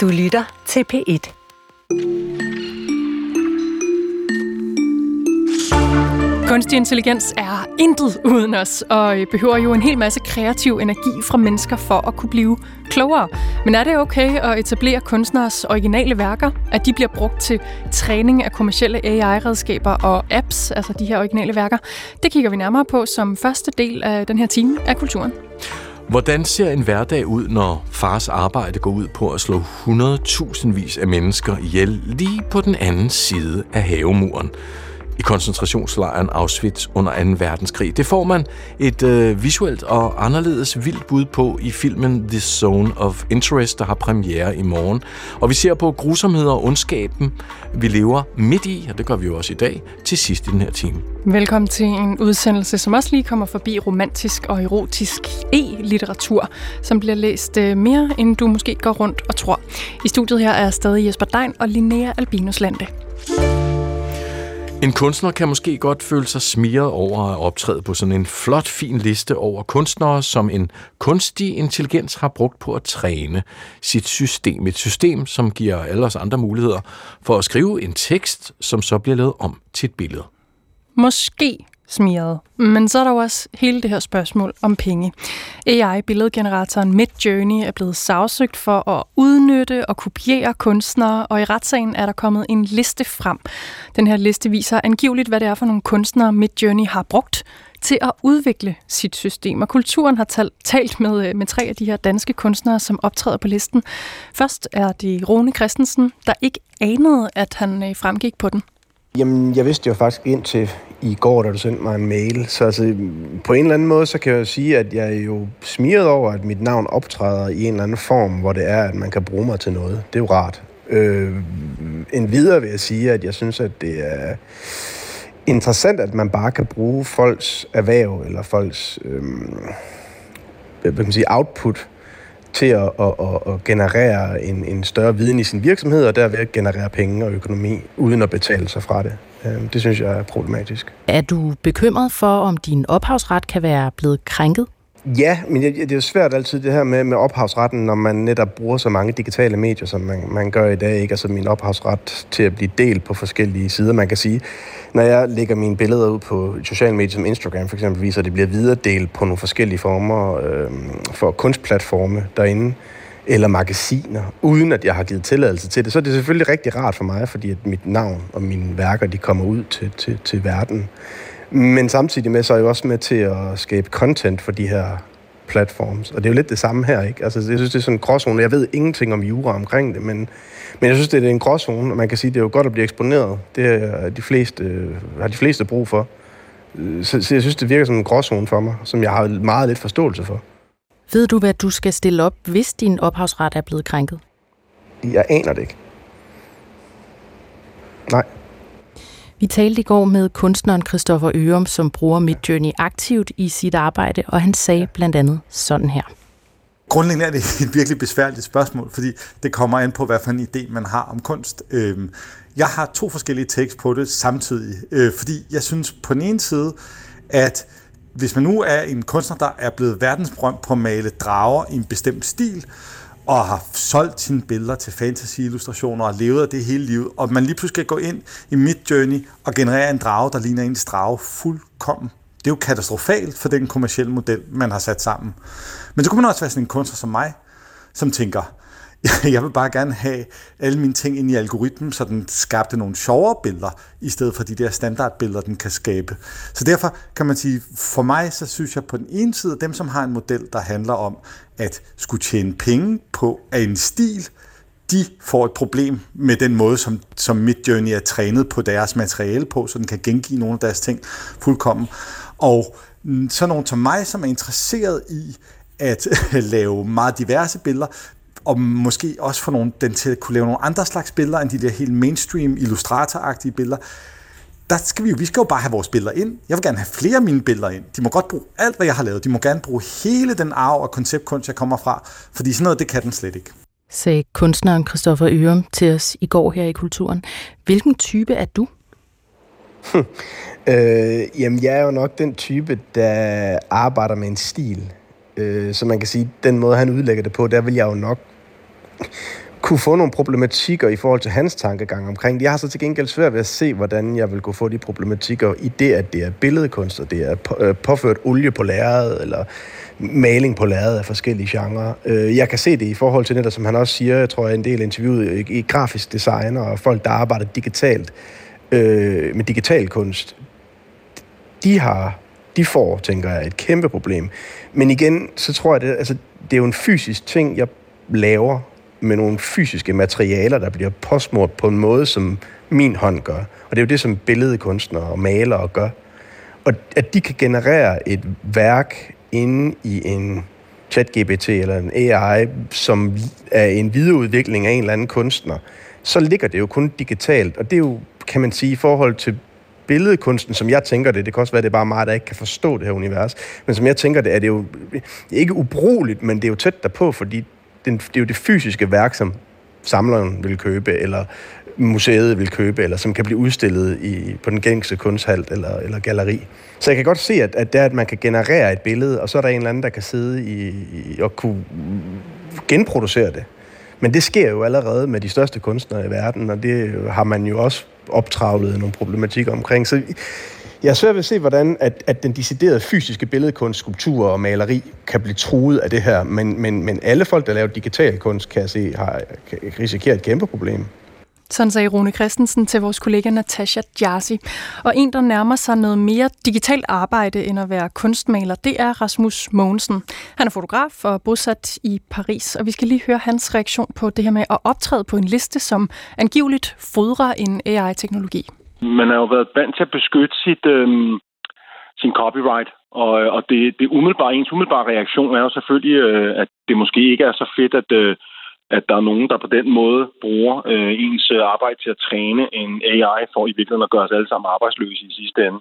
Du lytter til P1. Kunstig intelligens er intet uden os, og behøver jo en hel masse kreativ energi fra mennesker for at kunne blive klogere. Men er det okay at etablere kunstners originale værker, at de bliver brugt til træning af kommersielle AI-redskaber og apps, altså de her originale værker? Det kigger vi nærmere på som første del af den her time af Kulturen. Hvordan ser en hverdag ud, når fars arbejde går ud på at slå 100.000 vis af mennesker ihjel lige på den anden side af havemuren? I koncentrationslejren Auschwitz under 2. verdenskrig. Det får man et øh, visuelt og anderledes vildt bud på i filmen The Zone of Interest, der har premiere i morgen. Og vi ser på grusomheder og ondskaben, vi lever midt i, og det gør vi jo også i dag, til sidst i den her time. Velkommen til en udsendelse, som også lige kommer forbi romantisk og erotisk e-litteratur, som bliver læst øh, mere, end du måske går rundt og tror. I studiet her er stadig Jesper Dein og Linnea Albinus Lande. En kunstner kan måske godt føle sig smiret over at optræde på sådan en flot, fin liste over kunstnere, som en kunstig intelligens har brugt på at træne sit system. Et system, som giver alle os andre muligheder for at skrive en tekst, som så bliver lavet om til et billede. Måske smirret. Men så er der jo også hele det her spørgsmål om penge. AI-billedgeneratoren Midjourney er blevet sagsøgt for at udnytte og kopiere kunstnere, og i retssagen er der kommet en liste frem. Den her liste viser angiveligt, hvad det er for nogle kunstnere Midjourney har brugt til at udvikle sit system. Og kulturen har talt med, øh, med tre af de her danske kunstnere, som optræder på listen. Først er det Rune Christensen, der ikke anede, at han øh, fremgik på den. Jamen, jeg vidste jo faktisk indtil i går, da du sendte mig en mail. Så altså, på en eller anden måde, så kan jeg jo sige, at jeg er jo smiret over, at mit navn optræder i en eller anden form, hvor det er, at man kan bruge mig til noget. Det er jo rart. Øh, en videre vil jeg sige, at jeg synes, at det er interessant, at man bare kan bruge folks erhverv eller folks øh, hvad kan man sige, output til at, at, at, at generere en, en større viden i sin virksomhed, og derved generere penge og økonomi, uden at betale sig fra det. Øhm, det synes jeg er problematisk. Er du bekymret for, om din ophavsret kan være blevet krænket? Ja, men det, er jo svært altid det her med, med ophavsretten, når man netop bruger så mange digitale medier, som man, man gør i dag. Ikke? Altså min ophavsret til at blive delt på forskellige sider. Man kan sige, når jeg lægger mine billeder ud på sociale medier som Instagram for eksempel, viser, at det bliver videredelt på nogle forskellige former øh, for kunstplatforme derinde eller magasiner, uden at jeg har givet tilladelse til det, så er det selvfølgelig rigtig rart for mig, fordi at mit navn og mine værker, de kommer ud til, til, til verden. Men samtidig med, så er jeg også med til at skabe content for de her platforms. Og det er jo lidt det samme her, ikke? Altså, jeg synes, det er sådan en gråzone. Jeg ved ingenting om jura omkring det, men, men jeg synes, det er en gråzone, og man kan sige, det er jo godt at blive eksponeret. Det er de fleste, øh, har de fleste brug for. Øh, så, så jeg synes, det virker som en gråzone for mig, som jeg har meget lidt forståelse for. Ved du, hvad du skal stille op, hvis din ophavsret er blevet krænket? Jeg aner det ikke. Nej. Vi talte i går med kunstneren Christoffer Ørum, som bruger Midjourney aktivt i sit arbejde, og han sagde blandt andet sådan her. Grundlæggende er det et virkelig besværligt spørgsmål, fordi det kommer an på, hvad for en idé man har om kunst. Øhm, jeg har to forskellige tekst på det samtidig, øh, fordi jeg synes på den ene side, at hvis man nu er en kunstner, der er blevet verdensberømt på at male drager i en bestemt stil, og har solgt sine billeder til fantasy-illustrationer og levet af det hele livet, og man lige pludselig skal gå ind i mit journey og generere en drage, der ligner en drage fuldkommen. Det er jo katastrofalt for den kommercielle model, man har sat sammen. Men så kunne man også være sådan en kunstner som mig, som tænker, jeg vil bare gerne have alle mine ting ind i algoritmen, så den skabte nogle sjovere billeder, i stedet for de der standardbilleder, den kan skabe. Så derfor kan man sige, for mig, så synes jeg på den ene side, dem som har en model, der handler om at skulle tjene penge på af en stil, de får et problem med den måde, som, som Midjourney er trænet på deres materiale på, så den kan gengive nogle af deres ting fuldkommen. Og så nogen som mig, som er interesseret i at lave meget diverse billeder, og måske også få nogle, den til at kunne lave nogle andre slags billeder, end de der helt mainstream illustratoragtige billeder. Der skal vi jo, vi skal jo bare have vores billeder ind. Jeg vil gerne have flere af mine billeder ind. De må godt bruge alt, hvad jeg har lavet. De må gerne bruge hele den arv og konceptkunst, jeg kommer fra. Fordi sådan noget, det kan den slet ikke. Sagde kunstneren Christoffer Ørum til os i går her i Kulturen. Hvilken type er du? øh, jamen, jeg er jo nok den type, der arbejder med en stil. Øh, så man kan sige, den måde, han udlægger det på, der vil jeg jo nok kunne få nogle problematikker i forhold til hans tankegang omkring det. Jeg har så til gengæld svært ved at se, hvordan jeg vil kunne få de problematikker i det, at det er billedkunst, og det er øh, påført olie på lærredet, eller maling på lærredet af forskellige genrer. Øh, jeg kan se det i forhold til netop, som han også siger, jeg tror, jeg en del interviewet øh, i grafisk designer og folk, der arbejder digitalt øh, med digital kunst. De har de får, tænker jeg, et kæmpe problem. Men igen, så tror jeg, det, altså, det er jo en fysisk ting, jeg laver med nogle fysiske materialer, der bliver påsmurt på en måde, som min hånd gør. Og det er jo det, som billedkunstnere og malere gør. Og at de kan generere et værk inde i en ChatGPT eller en AI, som er en videreudvikling af en eller anden kunstner, så ligger det jo kun digitalt. Og det er jo, kan man sige, i forhold til billedkunsten, som jeg tænker det, det kan også være, det er bare mig, der ikke kan forstå det her univers, men som jeg tænker det, er det jo ikke ubrugeligt, men det er jo tæt derpå, fordi den, det er jo det fysiske værk, som samleren vil købe, eller museet vil købe, eller som kan blive udstillet i, på den gængse kunsthal eller, eller galleri. Så jeg kan godt se, at, at det er, at man kan generere et billede, og så er der en eller anden, der kan sidde i, i og kunne genproducere det. Men det sker jo allerede med de største kunstnere i verden, og det har man jo også optravlet nogle problematikker omkring. Så jeg er svært ved at se, hvordan at, at den deciderede fysiske billedkunst, skulptur og maleri kan blive truet af det her, men, men, men alle folk, der laver digital kunst, kan jeg se, har, kan risikere et kæmpe problem. Sådan sagde Rune Christensen til vores kollega Natasha Jarsi. Og en, der nærmer sig noget mere digitalt arbejde end at være kunstmaler, det er Rasmus Mogensen. Han er fotograf og bosat i Paris, og vi skal lige høre hans reaktion på det her med at optræde på en liste, som angiveligt fodrer en AI-teknologi. Man har jo været vant til at beskytte sit, øh, sin copyright, og, og det, det umiddelbare, ens umiddelbare reaktion er jo selvfølgelig, øh, at det måske ikke er så fedt, at øh, at der er nogen, der på den måde bruger øh, ens arbejde til at træne en AI for i virkeligheden at gøre os alle sammen arbejdsløse i sidste ende.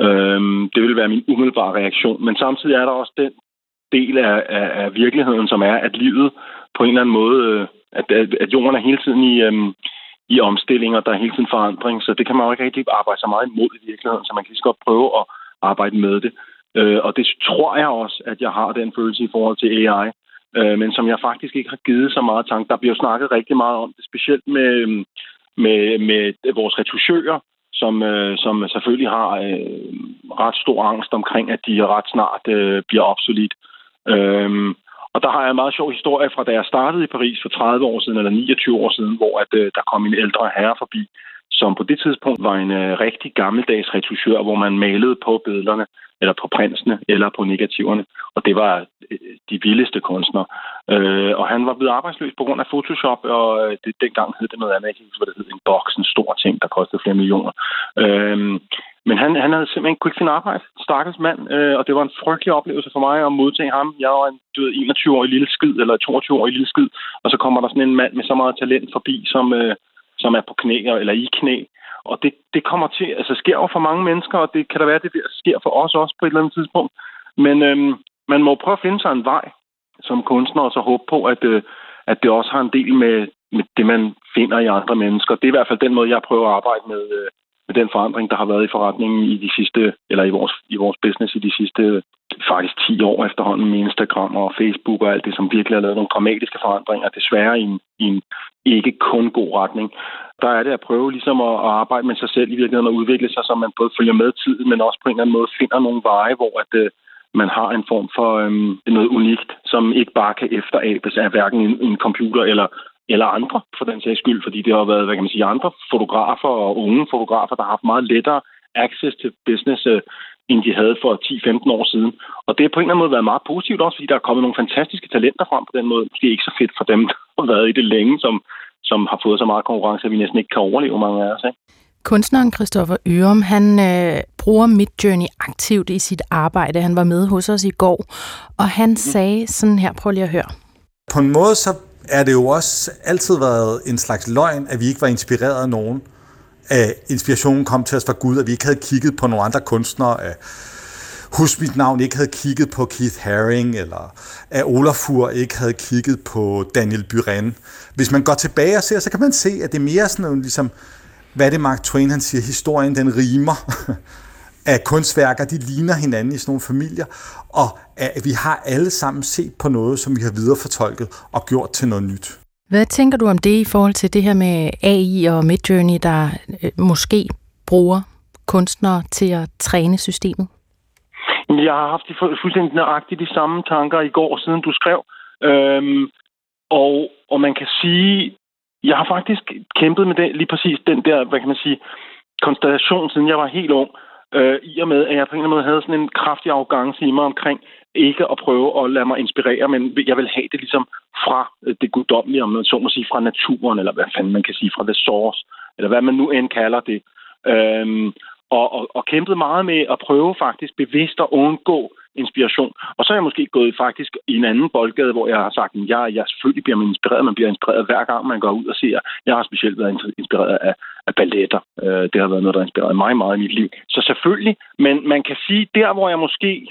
Øhm, det vil være min umiddelbare reaktion. Men samtidig er der også den del af, af, af virkeligheden, som er, at livet på en eller anden måde, øh, at, at jorden er hele tiden i, øh, i omstillinger, og der er hele tiden forandring, så det kan man jo ikke rigtig arbejde så meget imod i virkeligheden, så man kan lige så godt prøve at arbejde med det. Øh, og det tror jeg også, at jeg har den følelse i forhold til AI, øh, men som jeg faktisk ikke har givet så meget tanke. Der bliver jo snakket rigtig meget om det, specielt med, øh, med, med vores retusører, som, øh, som selvfølgelig har øh, ret stor angst omkring, at de ret snart øh, bliver obsolet. Øh, og der har jeg en meget sjov historie fra, da jeg startede i Paris for 30 år siden, eller 29 år siden, hvor at, øh, der kom en ældre herre forbi, som på det tidspunkt var en øh, rigtig gammeldags retuschør, hvor man malede på billederne eller på prinsene, eller på negativerne. Og det var øh, de vildeste kunstnere. Øh, og han var blevet arbejdsløs på grund af Photoshop, og øh, det, dengang hed det noget andet. Jeg kan ikke huske, hvad det hed. En boks, en stor ting, der kostede flere millioner. Øh, men han, han havde simpelthen ikke finde arbejde. Stakkels mand. Øh, og det var en frygtelig oplevelse for mig at modtage ham. Jeg var en du ved, 21-årig lille skid, eller 22-årig lille skid. Og så kommer der sådan en mand med så meget talent forbi, som, øh, som er på knæ, eller i knæ, og det, det kommer til, altså sker jo for mange mennesker, og det kan da være, det der sker for os også på et eller andet tidspunkt. Men øhm, man må prøve at finde sig en vej som kunstner, og så håbe på, at, øh, at det også har en del med, med det, man finder i andre mennesker. Det er i hvert fald den måde, jeg prøver at arbejde med, øh, med den forandring, der har været i forretningen i de sidste, eller i vores, i vores business i de sidste faktisk 10 år efterhånden med Instagram og Facebook og alt det, som virkelig har lavet nogle dramatiske forandringer, desværre i en, i en ikke kun god retning. Der er det at prøve ligesom at, at arbejde med sig selv i virkeligheden og udvikle sig, så man både følger med tiden, men også på en eller anden måde finder nogle veje, hvor at, øh, man har en form for øhm, noget unikt, som ikke bare kan efterabes af hverken en, en computer eller eller andre, for den sags skyld, fordi det har været, hvad kan man sige, andre fotografer og unge fotografer, der har haft meget lettere access til business uh, end de havde for 10-15 år siden. Og det har på en eller anden måde været meget positivt også, fordi der er kommet nogle fantastiske talenter frem på den måde. Måske ikke så fedt for dem, der har været i det længe, som, som har fået så meget konkurrence, at vi næsten ikke kan overleve mange af os. Ikke? Kunstneren Christoffer Ørum, han øh, bruger Midjourney aktivt i sit arbejde. Han var med hos os i går, og han mm. sagde sådan her, prøv lige at høre. På en måde så er det jo også altid været en slags løgn, at vi ikke var inspireret af nogen at inspirationen kom til os fra Gud, at vi ikke havde kigget på nogle andre kunstnere, at Husk mit navn ikke havde kigget på Keith Haring, eller at Olafur ikke havde kigget på Daniel Buren. Hvis man går tilbage og ser, så kan man se, at det er mere sådan noget, ligesom, hvad det Mark Twain han siger, historien den rimer, at kunstværker, de ligner hinanden i sådan nogle familier, og at vi har alle sammen set på noget, som vi har viderefortolket og gjort til noget nyt. Hvad tænker du om det i forhold til det her med AI og Midjourney, der øh, måske bruger kunstnere til at træne systemet? Jeg har haft de fuldstændig nøjagtigt de samme tanker i går, siden du skrev. Øhm, og, og man kan sige, jeg har faktisk kæmpet med den, lige præcis den der, hvad kan man sige, konstellation, siden jeg var helt ung, øh, i og med, at jeg på en eller anden måde havde sådan en kraftig arrogance i mig omkring ikke at prøve at lade mig inspirere, men jeg vil have det ligesom fra øh, det guddommelige, om man så må sige, fra naturen, eller hvad fanden man kan sige, fra the source, eller hvad man nu end kalder det. Øhm, og, og, og kæmpet meget med at prøve faktisk bevidst at undgå inspiration. Og så er jeg måske gået faktisk i en anden boldgade, hvor jeg har sagt, at jeg, jeg selvfølgelig bliver man inspireret. Man bliver inspireret hver gang, man går ud og ser. Jeg har specielt været inspireret af, af balletter. Øh, det har været noget, der har inspireret mig meget i mit liv. Så selvfølgelig, men man kan sige, der hvor jeg måske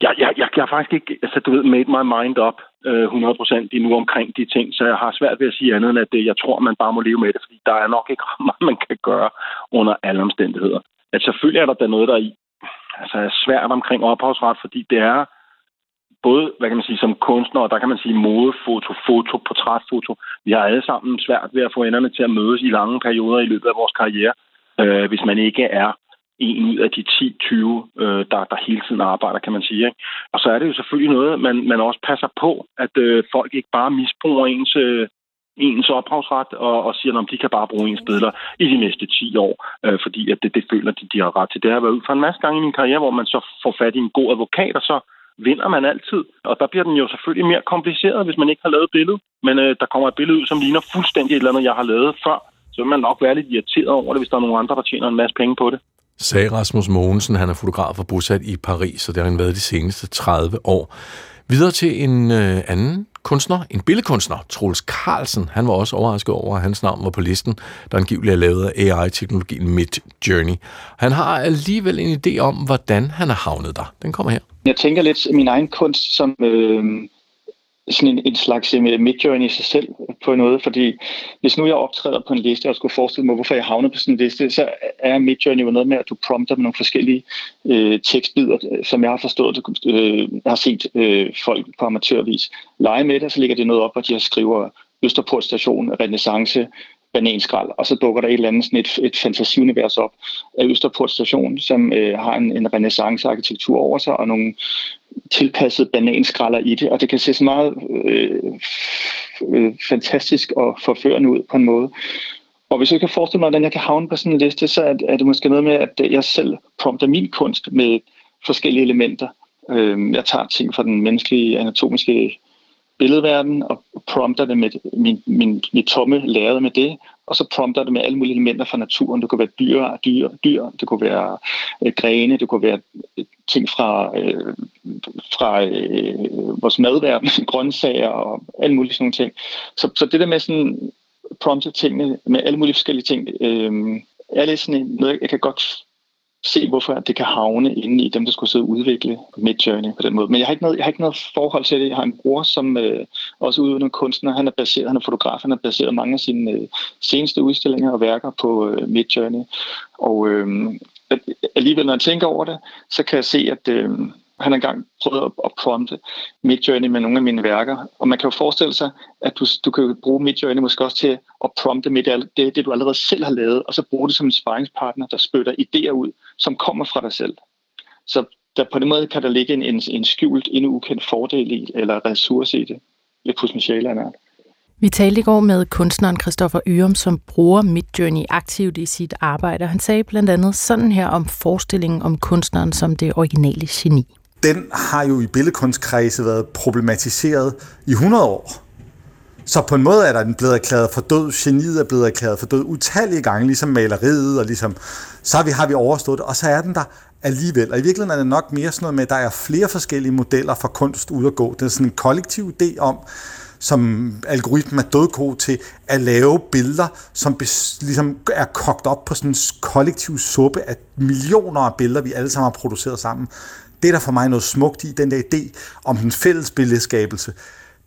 jeg, jeg, jeg, jeg har faktisk ikke, altså du ved, made my mind up øh, 100% endnu omkring de ting, så jeg har svært ved at sige andet end, at jeg tror, man bare må leve med det, fordi der er nok ikke meget, man kan gøre under alle omstændigheder. At selvfølgelig er der da noget, der i, altså er svært omkring ophavsret, fordi det er både, hvad kan man sige, som kunstner, der kan man sige modefoto, foto, portrætfoto. Vi har alle sammen svært ved at få enderne til at mødes i lange perioder i løbet af vores karriere, øh, hvis man ikke er en ud af de 10-20, øh, der, der hele tiden arbejder, kan man sige. Ikke? Og så er det jo selvfølgelig noget, man, man også passer på, at øh, folk ikke bare misbruger ens, øh, ens ophavsret og, og siger, at de kan bare bruge ens billeder i de næste 10 år, øh, fordi at det, det føler de, de har ret til. Det har været ud for en masse gange i min karriere, hvor man så får fat i en god advokat, og så vinder man altid. Og der bliver den jo selvfølgelig mere kompliceret, hvis man ikke har lavet billedet. Men øh, der kommer et billede ud, som ligner fuldstændig et eller andet, jeg har lavet før. Så vil man nok være lidt irriteret over det, hvis der er nogle andre, der tjener en masse penge på det sagde Rasmus Mogensen. Han er fotograf og bosat i Paris, og det har han været de seneste 30 år. Videre til en øh, anden kunstner, en billedkunstner, Troels Carlsen. Han var også overrasket over, at hans navn var på listen, der angiveligt er lavet af AI-teknologien Mid Journey. Han har alligevel en idé om, hvordan han er havnet der. Den kommer her. Jeg tænker lidt min egen kunst som øh, sådan en, en slags øh, midjourney i sig selv på noget, fordi hvis nu jeg optræder på en liste og skulle forestille mig, hvorfor jeg havner på sådan en liste, så er midjourney jo noget med, at du prompter med nogle forskellige øh, tekstbider, som jeg har forstået, øh, jeg har set øh, folk på amatørvis lege med det, og så ligger det noget op, og de har skriver Østerport Station, Renaissance, bananskrald, og så dukker der et eller andet sådan et, et fantasiunivers op af Østerport Station, som øh, har en, en renaissance-arkitektur over sig, og nogle tilpassede bananskralder i det, og det kan se så meget øh, øh, fantastisk og forførende ud på en måde. Og hvis jeg kan forestille mig, hvordan jeg kan havne på sådan en liste, så er det, er det måske noget med, at jeg selv prompter min kunst med forskellige elementer. Øh, jeg tager ting fra den menneskelige anatomiske billedverden og prompter det med min, min, mit tomme lærred med det, og så prompter det med alle mulige elementer fra naturen. Det kunne være dyr, dyr, dyr det kunne være øh, grene, det kunne være øh, ting fra, øh, fra øh, vores madverden, grøntsager og alle mulige sådan nogle ting. Så, så det der med sådan prompte tingene med alle mulige forskellige ting, øh, er lidt sådan noget, jeg kan godt se, hvorfor det kan havne inde i dem, der skulle sidde og udvikle Midjourney på den måde. Men jeg har ikke noget, jeg har ikke noget forhold til det. Jeg har en bror, som øh, også udøvende kunstner. Han er baseret, han er fotograf, han har baseret mange af sine øh, seneste udstillinger og værker på øh, Midjourney. Og øh, alligevel, når jeg tænker over det, så kan jeg se, at øh, han har engang prøvet at, at prompte Midjourney med nogle af mine værker. Og man kan jo forestille sig, at du, du kan bruge Midjourney måske også til at prompte med det, det, du allerede selv har lavet, og så bruge det som en sparringspartner, der spytter idéer ud, som kommer fra dig selv. Så der, på den måde kan der ligge en, en, en skjult, endnu ukendt fordel i, eller ressource i det, et potentiale af vi talte i går med kunstneren Christoffer Ørum, som bruger Midjourney aktivt i sit arbejde. Han sagde blandt andet sådan her om forestillingen om kunstneren som det originale geni den har jo i billedkunstkredse været problematiseret i 100 år. Så på en måde er der den blevet erklæret for død. Geniet er blevet erklæret for død utallige gange, ligesom maleriet, og ligesom, så har vi, har vi overstået det, og så er den der alligevel. Og i virkeligheden er det nok mere sådan noget med, at der er flere forskellige modeller for kunst ud at gå. Det er sådan en kollektiv idé om, som algoritmen er dødgod til at lave billeder, som bes, ligesom er kogt op på sådan en kollektiv suppe af millioner af billeder, vi alle sammen har produceret sammen. Det er der for mig noget smukt i, den der idé om den fælles billedskabelse.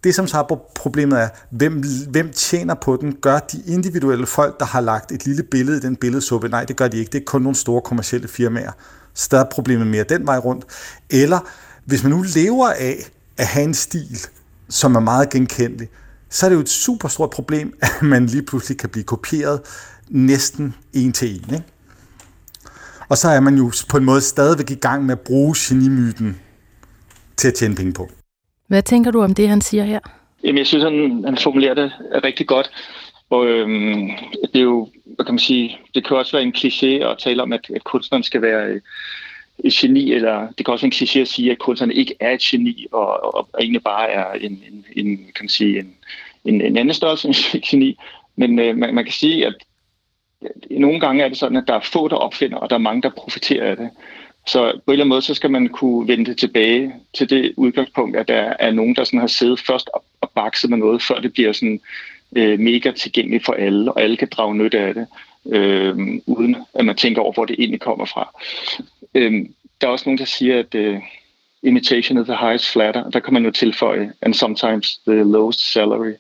Det, som så er problemet er, hvem, hvem tjener på den? Gør de individuelle folk, der har lagt et lille billede i den billedsuppe? Nej, det gør de ikke. Det er kun nogle store kommersielle firmaer. Så der er problemet mere den vej rundt. Eller hvis man nu lever af at have en stil, som er meget genkendelig, så er det jo et super stort problem, at man lige pludselig kan blive kopieret næsten en til en. Ikke? Og så er man jo på en måde stadigvæk i gang med at bruge genimyten til at tjene penge på. Hvad tænker du om det, han siger her? Jamen, jeg synes, han, han formulerer det rigtig godt. Og øhm, det er jo, hvad kan man sige, det kan også være en kliché at tale om, at, at kunstneren skal være et geni, eller det kan også være en kliché at sige, at kunstneren ikke er et geni, og, og, og egentlig bare er en, en, en kan man sige, en, en, en anden størrelse end geni. Men øh, man, man kan sige, at nogle gange er det sådan, at der er få, der opfinder, og der er mange, der profiterer af det. Så på en eller anden måde, så skal man kunne vende tilbage til det udgangspunkt, at der er nogen, der sådan har siddet først og, bakset med noget, før det bliver sådan øh, mega tilgængeligt for alle, og alle kan drage nytte af det, øh, uden at man tænker over, hvor det egentlig kommer fra. Øh, der er også nogen, der siger, at øh, imitation is the highest flatter. Der kan man jo tilføje, and sometimes the lowest salary.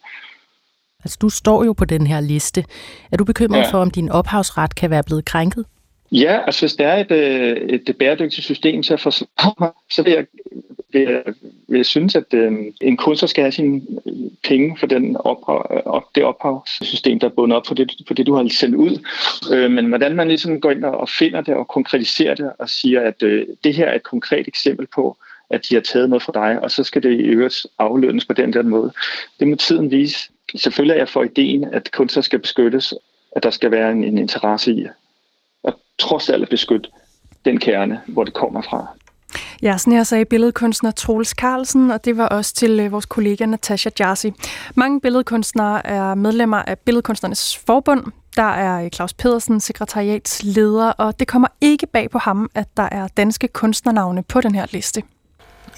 Altså, du står jo på den her liste. Er du bekymret ja. for, om din ophavsret kan være blevet krænket? Ja, altså hvis der er et, øh, et bæredygtigt system til at forsvare mig, så vil jeg, vil jeg, vil jeg synes, at øh, en kunstner skal have sine penge for den ophav, op, det ophavssystem, der er bundet op på det, på det, du har sendt ud. Øh, men hvordan man ligesom går ind og finder det og konkretiserer det og siger, at øh, det her er et konkret eksempel på, at de har taget noget fra dig, og så skal det i øvrigt aflønnes på den der måde. Det må tiden vise. Selvfølgelig er jeg for ideen, at kunstner skal beskyttes, at der skal være en, en interesse i at trods alt beskytte den kerne, hvor det kommer fra. Ja, sådan her sagde billedkunstner Troels Carlsen, og det var også til øh, vores kollega Natasha Jarsi. Mange billedkunstnere er medlemmer af Billedkunstnernes Forbund. Der er øh, Claus Pedersen, sekretariatsleder, og det kommer ikke bag på ham, at der er danske kunstnernavne på den her liste.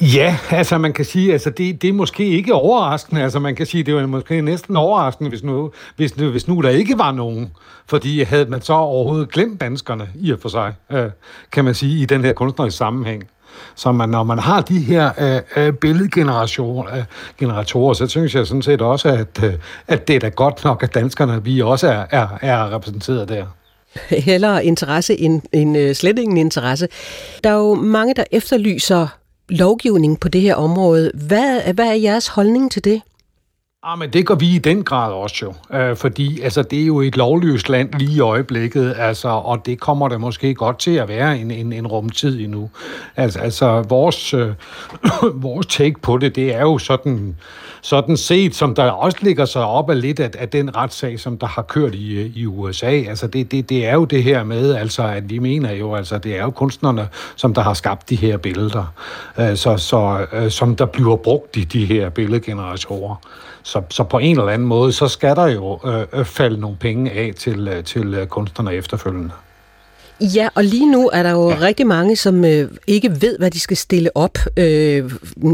Ja, altså man kan sige, altså det, det er måske ikke overraskende. Altså man kan sige, det var måske næsten overraskende, hvis nu, hvis, nu, hvis nu der ikke var nogen. Fordi havde man så overhovedet glemt danskerne i og for sig, øh, kan man sige, i den her kunstneriske sammenhæng. Så man, når man har de her øh, øh billedgeneratorer, øh, generatorer, så synes jeg sådan set også, at, øh, at det er da godt nok, at danskerne, vi også er, er, er repræsenteret der Heller interesse end, end øh, slet ingen interesse. Der er jo mange, der efterlyser lovgivning på det her område. Hvad, hvad er jeres holdning til det? Ah, men det går vi i den grad også jo, øh, fordi altså, det er jo et lovløst land lige i øjeblikket, altså, og det kommer der måske godt til at være en, en, en rumtid endnu. Altså, altså vores, øh, vores take på det, det er jo sådan, sådan set, som der også ligger sig op af lidt af, af den retssag, som der har kørt i, øh, i USA. Altså det, det, det er jo det her med, altså, at vi mener jo, altså det er jo kunstnerne, som der har skabt de her billeder, øh, så, så, øh, som der bliver brugt i de her billedgeneratorer. Så, så på en eller anden måde, så skal der jo øh, øh falde nogle penge af til, øh, til kunstnerne efterfølgende. Ja, og lige nu er der jo ja. rigtig mange, som øh, ikke ved, hvad de skal stille op. Øh,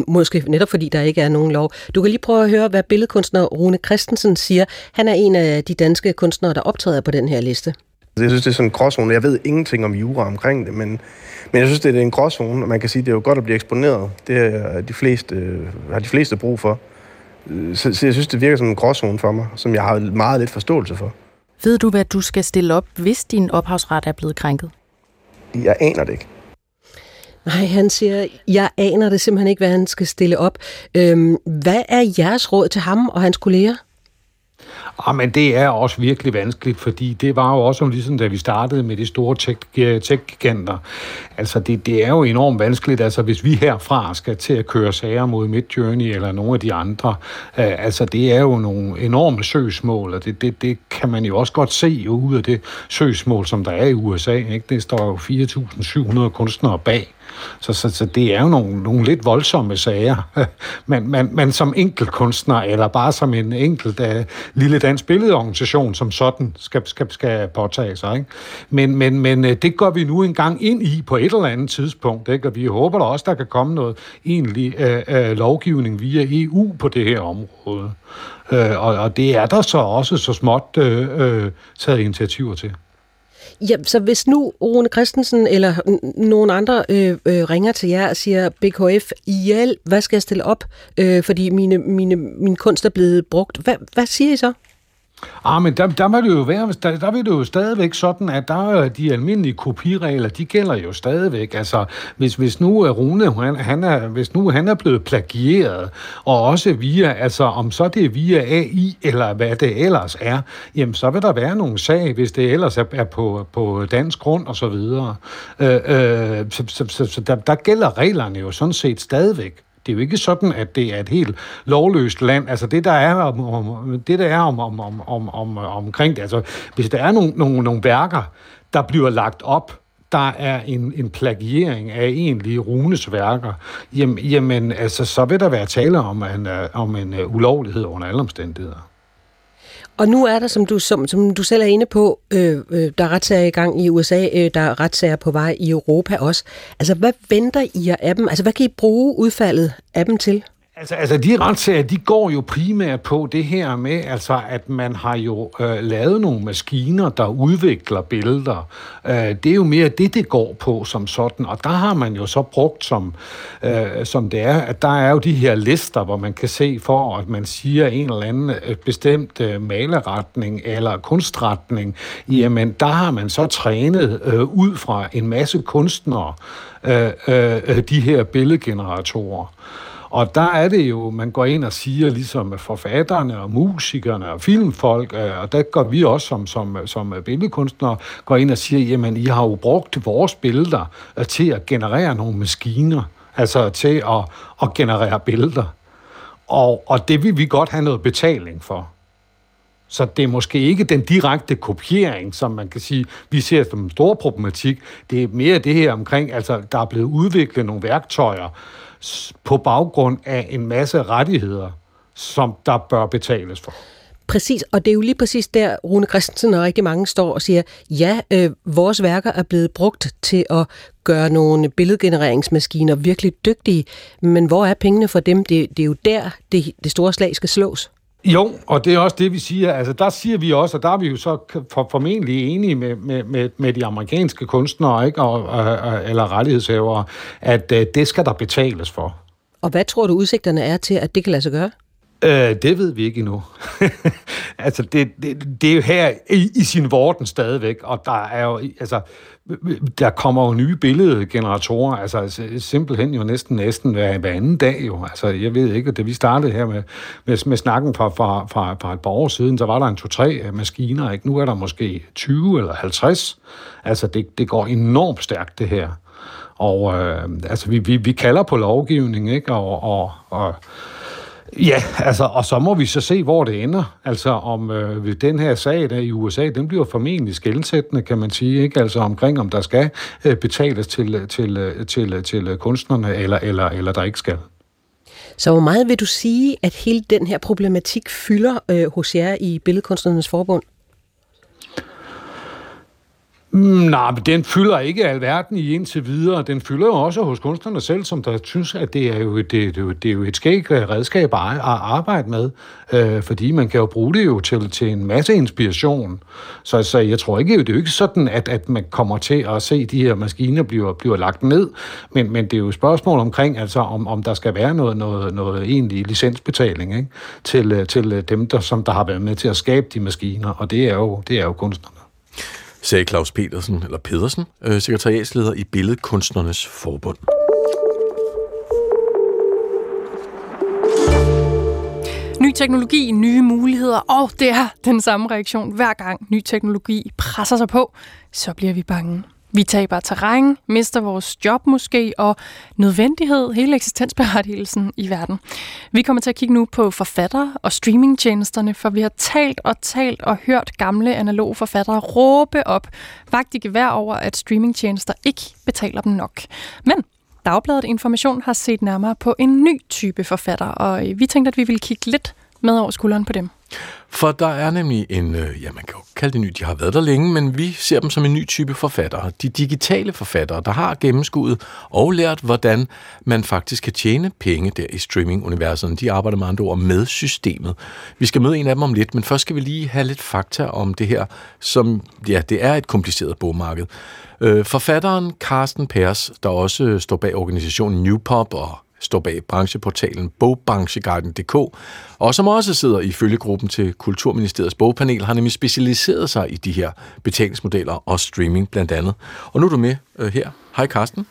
måske netop fordi der ikke er nogen lov. Du kan lige prøve at høre, hvad billedkunstner Rune Christensen siger. Han er en af de danske kunstnere, der optræder på den her liste. Jeg synes, det er sådan en gråzone. Jeg ved ingenting om jura omkring det, men, men jeg synes, det er en gråzone, og man kan sige, det er jo godt at blive eksponeret. Det er de fleste, har de fleste brug for. Så, så jeg synes, det virker som en gråzone for mig, som jeg har meget lidt forståelse for. Ved du, hvad du skal stille op, hvis din ophavsret er blevet krænket? Jeg aner det ikke. Nej, han siger, jeg aner det simpelthen ikke, hvad han skal stille op. Øhm, hvad er jeres råd til ham og hans kolleger? Ja, ah, men det er også virkelig vanskeligt, fordi det var jo også ligesom, da vi startede med de store tech-giganter. Altså, det, det er jo enormt vanskeligt, altså hvis vi herfra skal til at køre sager mod Midjourney eller nogle af de andre, øh, altså det er jo nogle enorme søgsmål, og det, det, det kan man jo også godt se ud af det søgsmål, som der er i USA. Ikke? Det står jo 4.700 kunstnere bag. Så, så, så det er jo nogle, nogle lidt voldsomme sager. men, men, men som enkeltkunstner, eller bare som en enkelt uh, lille dansk billedorganisation, som sådan skal, skal, skal påtage sig. Ikke? Men, men, men uh, det går vi nu engang ind i på et eller andet tidspunkt, ikke? og vi håber da også, der kan komme noget egentlig uh, uh, lovgivning via EU på det her område. Uh, og, og det er der så også så småt uh, uh, taget initiativer til. Ja, så hvis nu Rune Christensen eller nogen andre øh, øh, ringer til jer og siger, BKF, hjælp, hvad skal jeg stille op, øh, fordi mine, mine, min kunst er blevet brugt, hvad, hvad siger I så? Ah, men der, der, vil det jo være, der, der vil det jo stadigvæk sådan, at der er de almindelige kopiregler, de gælder jo stadigvæk. Altså, hvis, hvis nu er Rune, han, han er, hvis nu han er blevet plagieret, og også via, altså om så det er via AI, eller hvad det ellers er, jamen så vil der være nogle sag, hvis det ellers er, er på, på dansk grund og så videre. Øh, øh, så så, så, så der, der gælder reglerne jo sådan set stadigvæk. Det er jo ikke sådan, at det er et helt lovløst land. Altså det, der er, om, om, det, der er om, om, om, om, om, omkring det, altså hvis der er nogle, nogle, nogle værker, der bliver lagt op, der er en, en plagiering af egentlige Runes værker, jamen, jamen altså, så vil der være tale om en, øh, om en øh, ulovlighed under alle omstændigheder. Og nu er der, som du, som, som du selv er inde på, øh, øh, der er retssager i gang i USA, øh, der er retssager på vej i Europa også. Altså, hvad venter I jer af dem? Altså, hvad kan I bruge udfaldet af dem til? Altså, altså de retssager, de går jo primært på det her med, altså, at man har jo øh, lavet nogle maskiner, der udvikler billeder. Øh, det er jo mere det, det går på som sådan. Og der har man jo så brugt som, øh, som det er, at der er jo de her lister, hvor man kan se for, at man siger en eller anden øh, bestemt øh, maleretning eller kunstretning. Jamen, der har man så trænet øh, ud fra en masse kunstnere øh, øh, øh de her billedgeneratorer. Og der er det jo, man går ind og siger, ligesom forfatterne og musikerne og filmfolk, øh, og der går vi også som, som, som billedkunstnere, går ind og siger, jamen I har jo brugt vores billeder øh, til at generere nogle maskiner, altså til at, at generere billeder. Og, og det vil vi godt have noget betaling for. Så det er måske ikke den direkte kopiering, som man kan sige, vi ser som en stor problematik. Det er mere det her omkring, altså der er blevet udviklet nogle værktøjer, på baggrund af en masse rettigheder, som der bør betales for. Præcis, og det er jo lige præcis der, Rune Christensen og rigtig mange står og siger, ja, øh, vores værker er blevet brugt til at gøre nogle billedgenereringsmaskiner virkelig dygtige, men hvor er pengene for dem? Det, det er jo der, det, det store slag skal slås. Jo, og det er også det, vi siger. Altså, der siger vi også, og der er vi jo så for, formentlig enige med, med, med, med de amerikanske kunstnere ikke? Og, og, eller rettighedshavere, at uh, det skal der betales for. Og hvad tror du udsigterne er til, at det kan lade sig gøre? Øh, det ved vi ikke endnu. altså, det, det, det er jo her i, i sin vorden stadigvæk, og der er jo, altså, der kommer jo nye billedgeneratorer, altså simpelthen jo næsten næsten hver, hver anden dag jo. Altså, jeg ved ikke, da vi startede her med, med, med snakken fra, fra, fra, fra et par år siden, så var der en to-tre maskiner, ikke? Nu er der måske 20 eller 50. Altså, det, det går enormt stærkt, det her. Og øh, altså, vi, vi, vi kalder på lovgivning, ikke? Og, og, og Ja, altså, og så må vi så se, hvor det ender. Altså, om øh, den her sag der i USA, den bliver formentlig skældsættende, kan man sige, ikke? Altså omkring, om der skal øh, betales til, til, øh, til, til øh, kunstnerne, eller, eller, eller der ikke skal. Så hvor meget vil du sige, at hele den her problematik fylder øh, hos jer i Billedkunstnernes Forbund? Mm, nej, men den fylder ikke alverden i indtil videre. Den fylder jo også hos kunstnerne selv, som der synes, at det er jo, det, det, det er jo et skæg øh, redskab at arbejde med. Øh, fordi man kan jo bruge det jo til, til en masse inspiration. Så, så jeg tror ikke, det er jo ikke sådan, at, at man kommer til at se de her maskiner bliver, bliver lagt ned. Men, men det er jo et spørgsmål omkring, altså om, om der skal være noget, noget, noget egentlig licensbetaling ikke? Til, øh, til øh, dem, der, som der har været med til at skabe de maskiner. Og det er jo, det er jo kunstnerne sagde Claus Petersen, eller Pedersen, øh, sekretariatsleder i Billedkunstnernes Forbund. Ny teknologi, nye muligheder, og det er den samme reaktion hver gang ny teknologi presser sig på, så bliver vi bange. Vi taber terræn, mister vores job måske, og nødvendighed, hele eksistensberettigelsen i verden. Vi kommer til at kigge nu på forfattere og streamingtjenesterne, for vi har talt og talt og hørt gamle analoge forfattere råbe op, faktisk gevær over, at streamingtjenester ikke betaler dem nok. Men Dagbladet Information har set nærmere på en ny type forfatter, og vi tænkte, at vi ville kigge lidt med over skulderen på dem. For der er nemlig en, øh, ja man kan jo kalde det ny, de har været der længe, men vi ser dem som en ny type forfattere. De digitale forfattere, der har gennemskuddet og lært, hvordan man faktisk kan tjene penge der i streaming-universet. De arbejder med andre ord med systemet. Vi skal møde en af dem om lidt, men først skal vi lige have lidt fakta om det her, som, ja, det er et kompliceret bogmarked. Øh, forfatteren Carsten Pers, der også står bag organisationen New Pop og står bag brancheportalen bogbrancheguiden.dk, og som også sidder i følgegruppen til Kulturministeriets bogpanel, har nemlig specialiseret sig i de her betalingsmodeller og streaming blandt andet. Og nu er du med øh, her. Hej Karsten.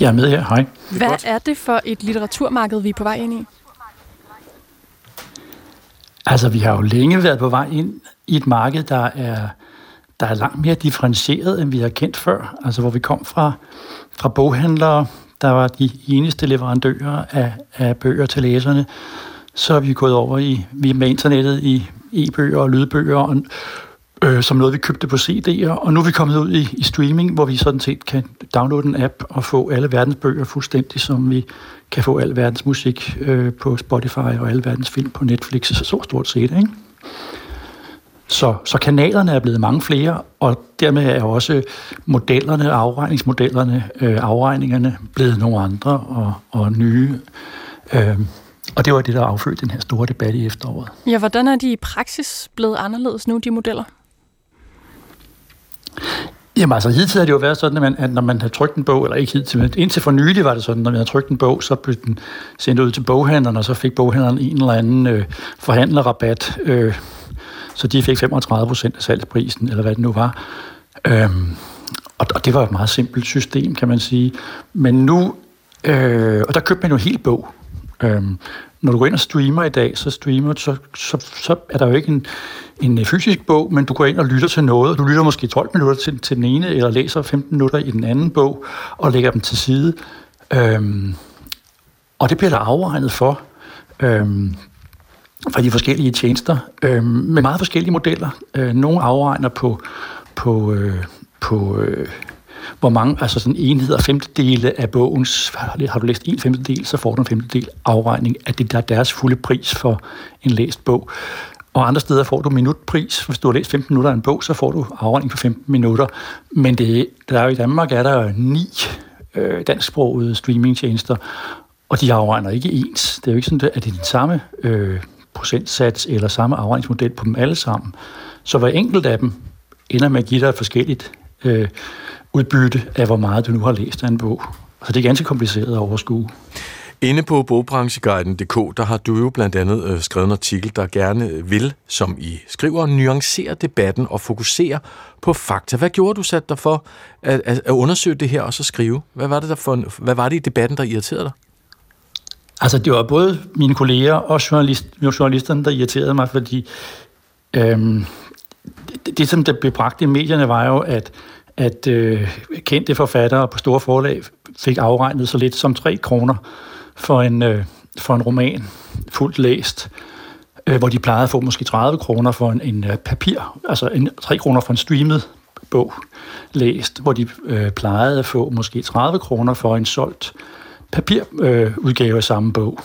Jeg er med her. Hej. Hvad er det for et litteraturmarked, vi er på vej ind i? Altså, vi har jo længe været på vej ind i et marked, der er, der er langt mere differentieret, end vi har kendt før. Altså, hvor vi kom fra, fra boghandlere, der var de eneste leverandører af, af bøger til læserne, så er vi gået over i, vi med internettet i e-bøger og lydbøger, og, øh, som noget, vi købte på CD'er, og nu er vi kommet ud i, i streaming, hvor vi sådan set kan downloade en app og få alle verdens bøger fuldstændig, som vi kan få al verdens musik øh, på Spotify og alle verdens film på Netflix, så, så stort set, ikke? Så, så kanalerne er blevet mange flere, og dermed er også modellerne, afregningsmodellerne, øh, afregningerne blevet nogle andre og, og nye. Øh, og det var det, der affødte den her store debat i efteråret. Ja, hvordan er de i praksis blevet anderledes nu, de modeller? Jamen altså, hidtil har det jo været sådan, at, man, at når man har trykt en bog, eller ikke hidtil, men indtil for nylig var det sådan, at når man havde trykt en bog, så blev den sendt ud til boghandleren, og så fik boghandleren en eller anden øh, forhandlerrabat, øh, så de fik 35 procent af salgsprisen, eller hvad det nu var. Øhm, og, og det var et meget simpelt system, kan man sige. Men nu, øh, og der købte man jo helt bog. Øhm, når du går ind og streamer i dag, så streamer så, så, så er der jo ikke en, en øh, fysisk bog, men du går ind og lytter til noget, du lytter måske 12 minutter til, til den ene, eller læser 15 minutter i den anden bog, og lægger dem til side. Øhm, og det bliver der afregnet for. Øhm, fra de forskellige tjenester, øh, med meget forskellige modeller. Øh, nogle afregner på, på, øh, på øh, hvor mange, altså sådan enheder, femtedele af bogens, har du læst en femtedel, så får du en femtedel afregning af det, der er deres fulde pris for en læst bog. Og andre steder får du minutpris. Hvis du har læst 15 minutter af en bog, så får du afregning på 15 minutter. Men det, der er jo i Danmark er der ni øh, dansksprogede streamingtjenester, og de afregner ikke ens. Det er jo ikke sådan, at det er den samme øh, procentsats eller samme afregningsmodel på dem alle sammen. Så hver enkelt af dem ender med at give dig et forskelligt øh, udbytte af, hvor meget du nu har læst af en bog. Så det er ganske kompliceret at overskue. Inde på bogbrancheguiden.dk, der har du jo blandt andet øh, skrevet en artikel, der gerne øh, vil, som I skriver, nuancere debatten og fokusere på fakta. Hvad gjorde du sat dig for at, at, at undersøge det her og så skrive? Hvad var det, der for, hvad var det i debatten, der irriterede dig? Altså, det var både mine kolleger og journalist, journalisterne, der irriterede mig, fordi øhm, det, det, som der blev bragt i medierne, var jo, at, at øh, kendte forfattere på store forlag fik afregnet så lidt som 3 kroner for en, øh, for en roman fuldt læst, øh, hvor de plejede at få måske 30 kroner for en, en øh, papir, altså en, 3 kroner for en streamet bog læst, hvor de øh, plejede at få måske 30 kroner for en solgt papirudgave øh, af samme bog.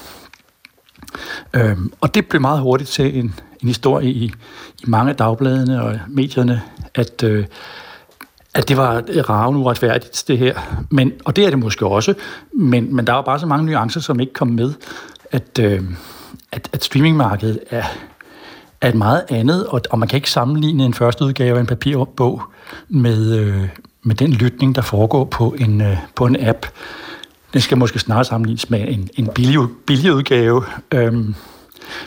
Øhm, og det blev meget hurtigt til en, en historie i, i mange af dagbladene og medierne, at, øh, at det var ravende uretfærdigt, det her. Men, og det er det måske også, men, men der var bare så mange nuancer, som ikke kom med, at, øh, at, at streamingmarkedet er, er et meget andet, og, og man kan ikke sammenligne en første udgave af en papirbog med, øh, med den lytning, der foregår på en, øh, på en app. Den skal måske snarere sammenlignes med en, en billig, billig udgave. Øhm, men,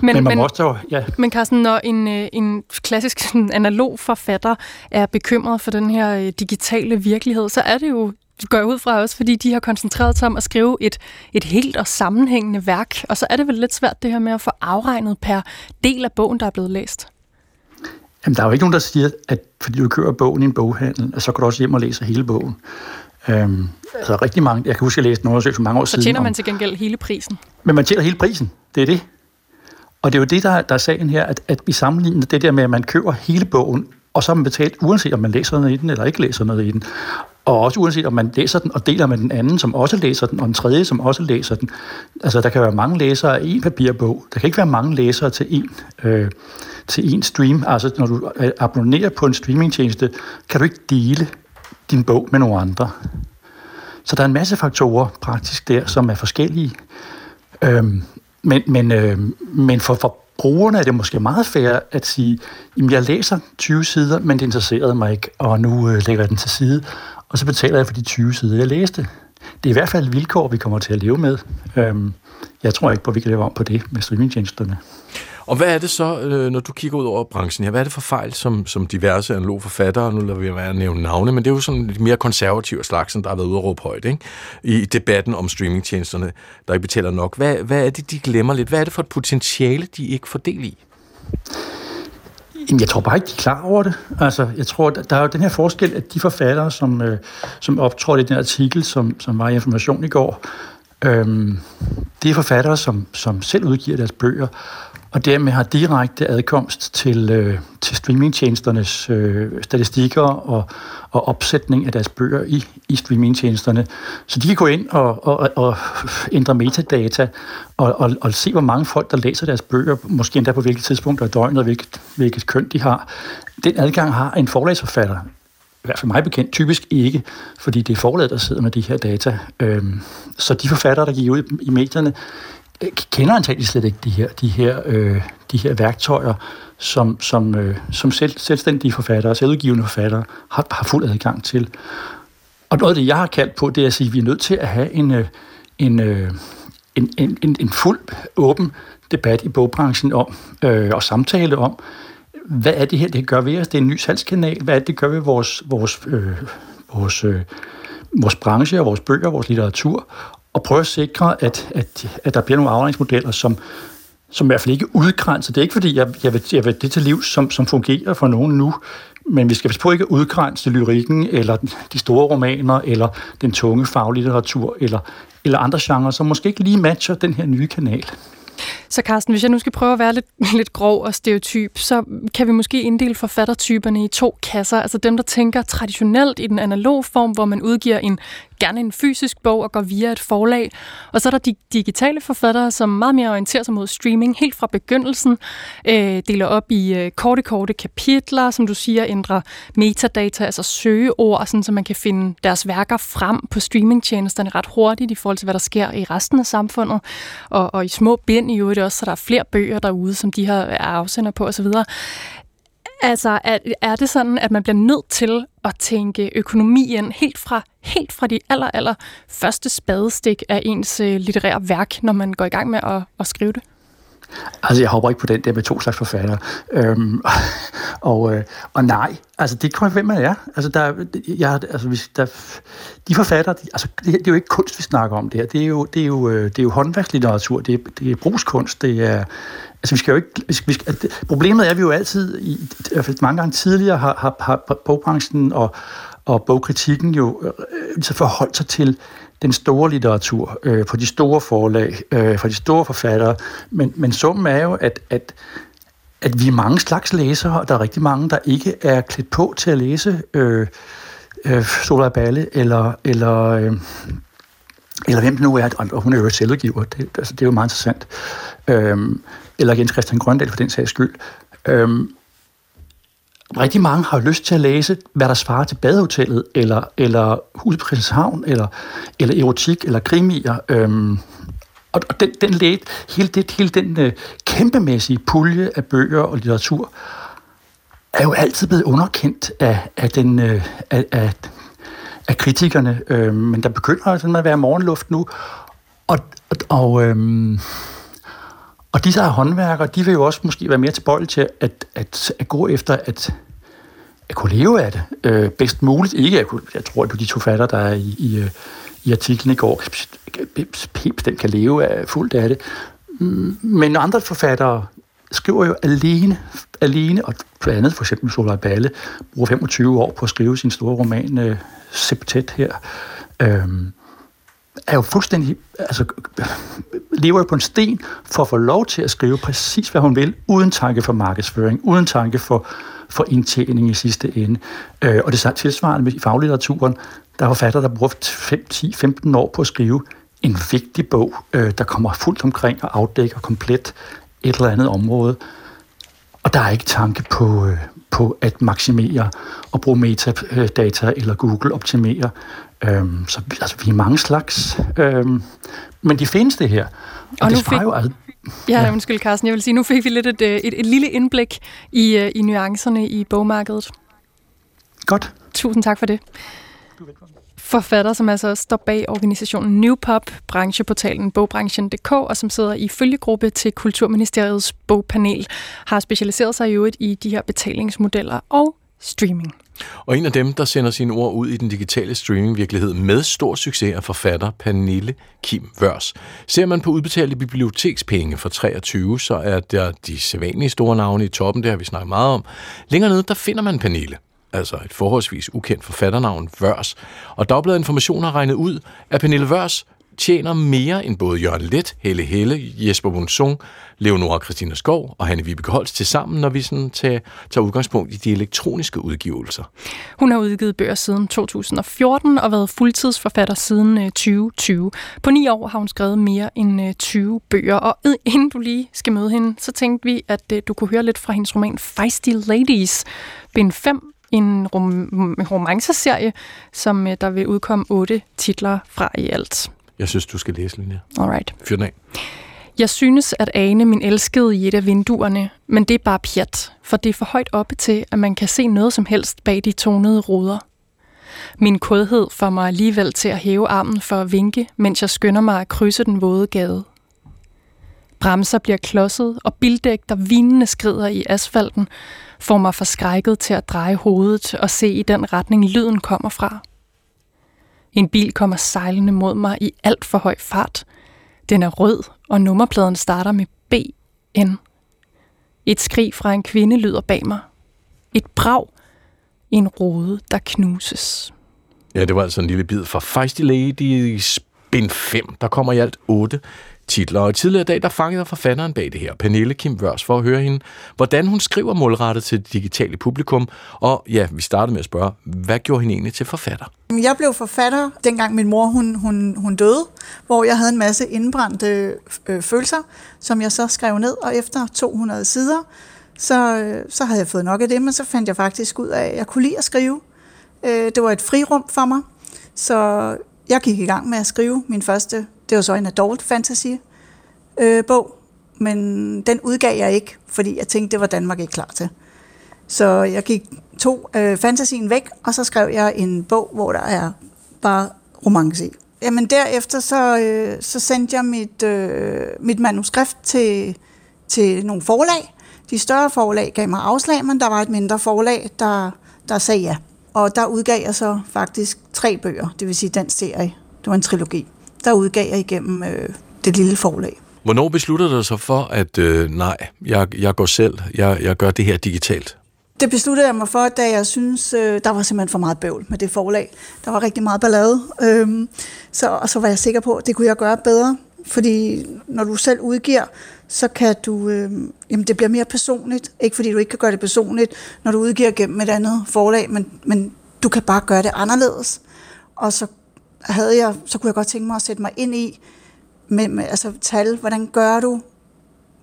men, man men, også, ja. men Carsten, når en, øh, en klassisk sådan, analog forfatter er bekymret for den her øh, digitale virkelighed, så er det jo går jeg ud fra også, fordi de har koncentreret sig om at skrive et, et helt og sammenhængende værk. Og så er det vel lidt svært det her med at få afregnet per del af bogen, der er blevet læst. Jamen, der er jo ikke nogen, der siger, at fordi du kører bogen i en boghandel, så kan du også hjem og læse hele bogen. Øhm, altså rigtig mange, jeg kan huske, at jeg læste en undersøgelse for mange år så siden. Så tjener man til gengæld hele prisen. Men man tjener hele prisen, det er det. Og det er jo det, der, der er sagen her, at, at vi sammenligner det der med, at man køber hele bogen, og så har man betalt, uanset om man læser noget i den, eller ikke læser noget i den. Og også uanset om man læser den og deler med den anden, som også læser den, og den tredje, som også læser den. Altså, der kan være mange læsere af en papirbog. Der kan ikke være mange læsere til en, øh, til en stream. Altså, når du abonnerer på en streamingtjeneste, kan du ikke dele din bog med nogle andre. Så der er en masse faktorer praktisk der, som er forskellige. Øhm, men men, øhm, men for, for brugerne er det måske meget fair at sige, at jeg læser 20 sider, men det interesserede mig ikke, og nu øh, lægger jeg den til side, og så betaler jeg for de 20 sider, jeg læste. det er i hvert fald et vilkår, vi kommer til at leve med. Øhm, jeg tror ikke på, at vi kan leve om på det med streamingtjenesterne. Og hvad er det så, øh, når du kigger ud over branchen Ja, hvad er det for fejl, som, som diverse analog forfattere, nu lader vi være at nævne navne, men det er jo sådan lidt mere konservative slags, der har været ude at råbe højt, ikke? i debatten om streamingtjenesterne, der ikke betaler nok. Hvad, hvad er det, de glemmer lidt? Hvad er det for et potentiale, de ikke får del i? Jeg tror bare ikke, de er klar over det. Altså, jeg tror, der er jo den her forskel, at de forfattere, som, øh, som optrådte i den artikel, som, som var i Information i går, øh, det er forfattere, som, som selv udgiver deres bøger, og dermed har direkte adkomst til, øh, til streamingtjenesternes øh, statistikker og, og opsætning af deres bøger i, i streamingtjenesterne. Så de kan gå ind og, og, og ændre metadata og, og, og se, hvor mange folk, der læser deres bøger, måske endda på hvilket tidspunkt af døgnet og hvilket, hvilket køn de har. Den adgang har en forlagsforfatter i hvert fald mig bekendt, typisk ikke, fordi det er forlaget, der sidder med de her data. Øhm, så de forfattere, der giver ud i medierne, kender antageligt slet ikke de her, de her, øh, de her værktøjer, som, som, øh, som selv, selvstændige forfattere, selvudgivende forfattere har, har fuld adgang til. Og noget af det, jeg har kaldt på, det er at sige, at vi er nødt til at have en, øh, en, øh, en, en, en, en fuld åben debat i bogbranchen om, øh, og samtale om, hvad er det her, det gør ved os? Det er en ny salgskanal. Hvad er det, det gør ved vores, vores, øh, vores, øh, vores branche og vores bøger, vores litteratur? Og prøve at sikre, at, at, at der bliver nogle afregningsmodeller, som, som i hvert fald ikke udgrænser. Det er ikke fordi, jeg, jeg, vil, jeg vil det til liv, som, som fungerer for nogen nu, men vi skal passe på ikke at udgrænse lyrikken, eller de store romaner, eller den tunge faglitteratur, eller, eller andre genrer, som måske ikke lige matcher den her nye kanal. Så Carsten, hvis jeg nu skal prøve at være lidt, lidt grov og stereotyp, så kan vi måske inddele forfattertyperne i to kasser. Altså dem, der tænker traditionelt i den analog form, hvor man udgiver en gerne en fysisk bog og går via et forlag. Og så er der de digitale forfattere, som meget mere orienterer sig mod streaming helt fra begyndelsen, øh, deler op i øh, korte, korte kapitler, som du siger, ændrer metadata, altså søgeord, sådan, så man kan finde deres værker frem på streamingtjenesterne ret hurtigt i forhold til, hvad der sker i resten af samfundet. Og, og i små bind i øvrigt også, så der er flere bøger derude, som de har er afsender på osv. Altså, er, er det sådan, at man bliver nødt til at tænke økonomien helt fra, helt fra de aller, aller første spadestik af ens øh, litterære værk, når man går i gang med at, at skrive det? Altså, jeg hopper ikke på den der med to slags forfattere. Øhm, og, øh, og nej, altså, det kommer hvem man er. Altså, der, jeg, altså, hvis, der, de forfattere, de, altså, det, det, er jo ikke kunst, vi snakker om det her. Det er jo, det er jo, øh, det er jo håndværkslitteratur, det er, det er brugskunst, det er... Altså, vi skal jo ikke... Vi skal, vi skal, altså, problemet er, at vi jo altid, i, i hvert fald mange gange tidligere, har, har, har bogbranchen og, og bogkritikken jo øh, øh så forholdt sig til den store litteratur, øh, på de store forlag, øh, for de store forfattere. Men, men summen er jo, at, at, at vi er mange slags læsere, og der er rigtig mange, der ikke er klædt på til at læse øh, øh, Sola Balle, eller, eller, øh, eller hvem det nu er, og hun er jo selvgiver, det, altså, det er jo meget interessant. Øh, eller Jens Christian Grøndal for den sags skyld. Øh, rigtig mange har lyst til at læse, hvad der svarer til badehotellet, eller, eller Huset på Christianshavn, eller, eller erotik, eller krimier. Øhm, og, og den, den læt, hele, det, hele den øh, kæmpemæssige pulje af bøger og litteratur, er jo altid blevet underkendt af, af, den, øh, af, af, af kritikerne. Øh, men der begynder sådan at være morgenluft nu. Og, og, og øhm, og disse her håndværkere, de vil jo også måske være mere tilbøjelige til at, at, at gå efter at, at kunne leve af det øh, bedst muligt. Ikke jeg, kunne, jeg tror, at de to fatter, der er i, i, øh, i artiklen i går, bestemt kan leve af fuldt af det. Mm, men andre forfattere skriver jo alene, alene og blandt andet for eksempel Solvej Balle, bruger 25 år på at skrive sin store roman øh, Septet her. Øh, er jo fuldstændig, altså, lever jo på en sten for at få lov til at skrive præcis, hvad hun vil, uden tanke for markedsføring, uden tanke for, for indtjening i sidste ende. Øh, og det er tilsvarende med faglitteraturen. Der er forfatter, der brugt 5, 10, 15 år på at skrive en vigtig bog, øh, der kommer fuldt omkring og afdækker komplet et eller andet område. Og der er ikke tanke på, øh, på at maksimere og bruge metadata eller Google optimere. Øhm, så altså, vi er mange slags. Øhm, men de findes det her. Og, og det fik... jo altså, Ja, ja, undskyld Carsten. Jeg vil sige, nu fik vi lidt et, et, et, et lille indblik i, øh, i nuancerne i bogmarkedet. Godt. Tusind tak for det. forfatter, som altså står bag organisationen New Pop, brancheportalen bogbranchen.dk, og som sidder i følgegruppe til Kulturministeriets bogpanel, har specialiseret sig i øvrigt i de her betalingsmodeller og streaming. Og en af dem, der sender sine ord ud i den digitale streamingvirkelighed med stor succes, er forfatter Pernille Kim Vørs. Ser man på udbetalte bibliotekspenge for 23, så er der de sædvanlige store navne i toppen, det har vi snakket meget om. Længere nede, der finder man Pernille altså et forholdsvis ukendt forfatternavn, Vørs. Og Dagbladet Information har regnet ud, at Pernille Vørs tjener mere end både Jørgen Let, Helle Helle, Jesper Bundsung, Leonora Christina Skov og Hanne Vibeke Holst til sammen, når vi sådan tager, tager udgangspunkt i de elektroniske udgivelser. Hun har udgivet bøger siden 2014 og været fuldtidsforfatter siden øh, 2020. På ni år har hun skrevet mere end øh, 20 bøger, og inden du lige skal møde hende, så tænkte vi, at øh, du kunne høre lidt fra hendes roman Feisty Ladies, bind 5, en rom- romanceserie, som der vil udkomme otte titler fra i alt. Jeg synes, du skal læse, Linja. Alright. Fyr den af. Jeg synes at ane min elskede i et af vinduerne, men det er bare pjat, for det er for højt oppe til, at man kan se noget som helst bag de tonede ruder. Min kodhed får mig alligevel til at hæve armen for at vinke, mens jeg skynder mig at krydse den våde gade. Bremser bliver klodset, og bildæk, der vinende skrider i asfalten, får mig forskrækket til at dreje hovedet og se i den retning, lyden kommer fra. En bil kommer sejlende mod mig i alt for høj fart. Den er rød, og nummerpladen starter med BN. Et skrig fra en kvinde lyder bag mig. Et brag. En rode, der knuses. Ja, det var altså en lille bid fra Feisty Lady Spin 5. Der kommer i alt 8 titler. Og tidligere dag, der fangede forfatteren bag det her, Pernille Kim Vørs, for at høre hende, hvordan hun skriver målrettet til det digitale publikum. Og ja, vi startede med at spørge, hvad gjorde hende egentlig til forfatter? Jeg blev forfatter, dengang min mor hun, hun, hun døde, hvor jeg havde en masse indbrændte øh, følelser, som jeg så skrev ned, og efter 200 sider, så, øh, så havde jeg fået nok af det, men så fandt jeg faktisk ud af, at jeg kunne lide at skrive. Øh, det var et frirum for mig, så jeg gik i gang med at skrive min første det var så en adult fantasy øh, bog, men den udgav jeg ikke, fordi jeg tænkte, det var Danmark ikke klar til. Så jeg gik to øh, fantasien væk, og så skrev jeg en bog, hvor der er bare romance i. Jamen derefter så, øh, så sendte jeg mit, øh, mit manuskript til, til nogle forlag. De større forlag gav mig afslag, men der var et mindre forlag, der, der sagde ja. Og der udgav jeg så faktisk tre bøger, det vil sige den serie. Det var en trilogi der udgav jeg igennem øh, det lille forlag. Hvornår besluttede du så for, at øh, nej, jeg, jeg går selv, jeg, jeg gør det her digitalt? Det besluttede jeg mig for, da jeg synes, øh, der var simpelthen for meget bøvl med det forlag. Der var rigtig meget ballade. Øh, så, og så var jeg sikker på, at det kunne jeg gøre bedre. Fordi når du selv udgiver, så kan du, øh, jamen det bliver mere personligt. Ikke fordi du ikke kan gøre det personligt, når du udgiver gennem et andet forlag, men, men du kan bare gøre det anderledes. Og så havde jeg, så kunne jeg godt tænke mig at sætte mig ind i, med, med altså tal, hvordan gør du?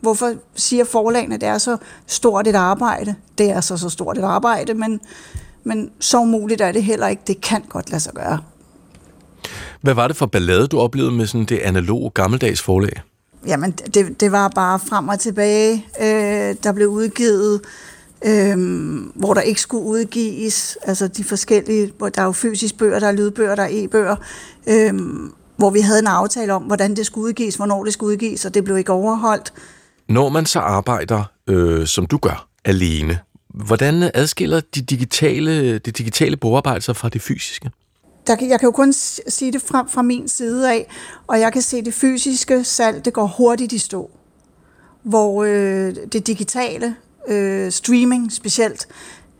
Hvorfor siger forlagene, at det er så stort et arbejde? Det er så så stort et arbejde, men, men så muligt er det heller ikke. Det kan godt lade sig gøre. Hvad var det for ballade, du oplevede med sådan det analoge gammeldags forlag? Jamen, det, det var bare frem og tilbage. Øh, der blev udgivet øhm, hvor der ikke skulle udgives, altså de forskellige, hvor der er jo fysisk bøger, der er lydbøger, der er e-bøger, øhm, hvor vi havde en aftale om, hvordan det skulle udgives, hvornår det skulle udgives, og det blev ikke overholdt. Når man så arbejder, øh, som du gør, alene, hvordan adskiller de digitale, det digitale bogarbejde sig fra det fysiske? Der, jeg kan jo kun sige det fra, fra min side af, og jeg kan se det fysiske salg, det går hurtigt i stå. Hvor øh, det digitale, øh, streaming specielt,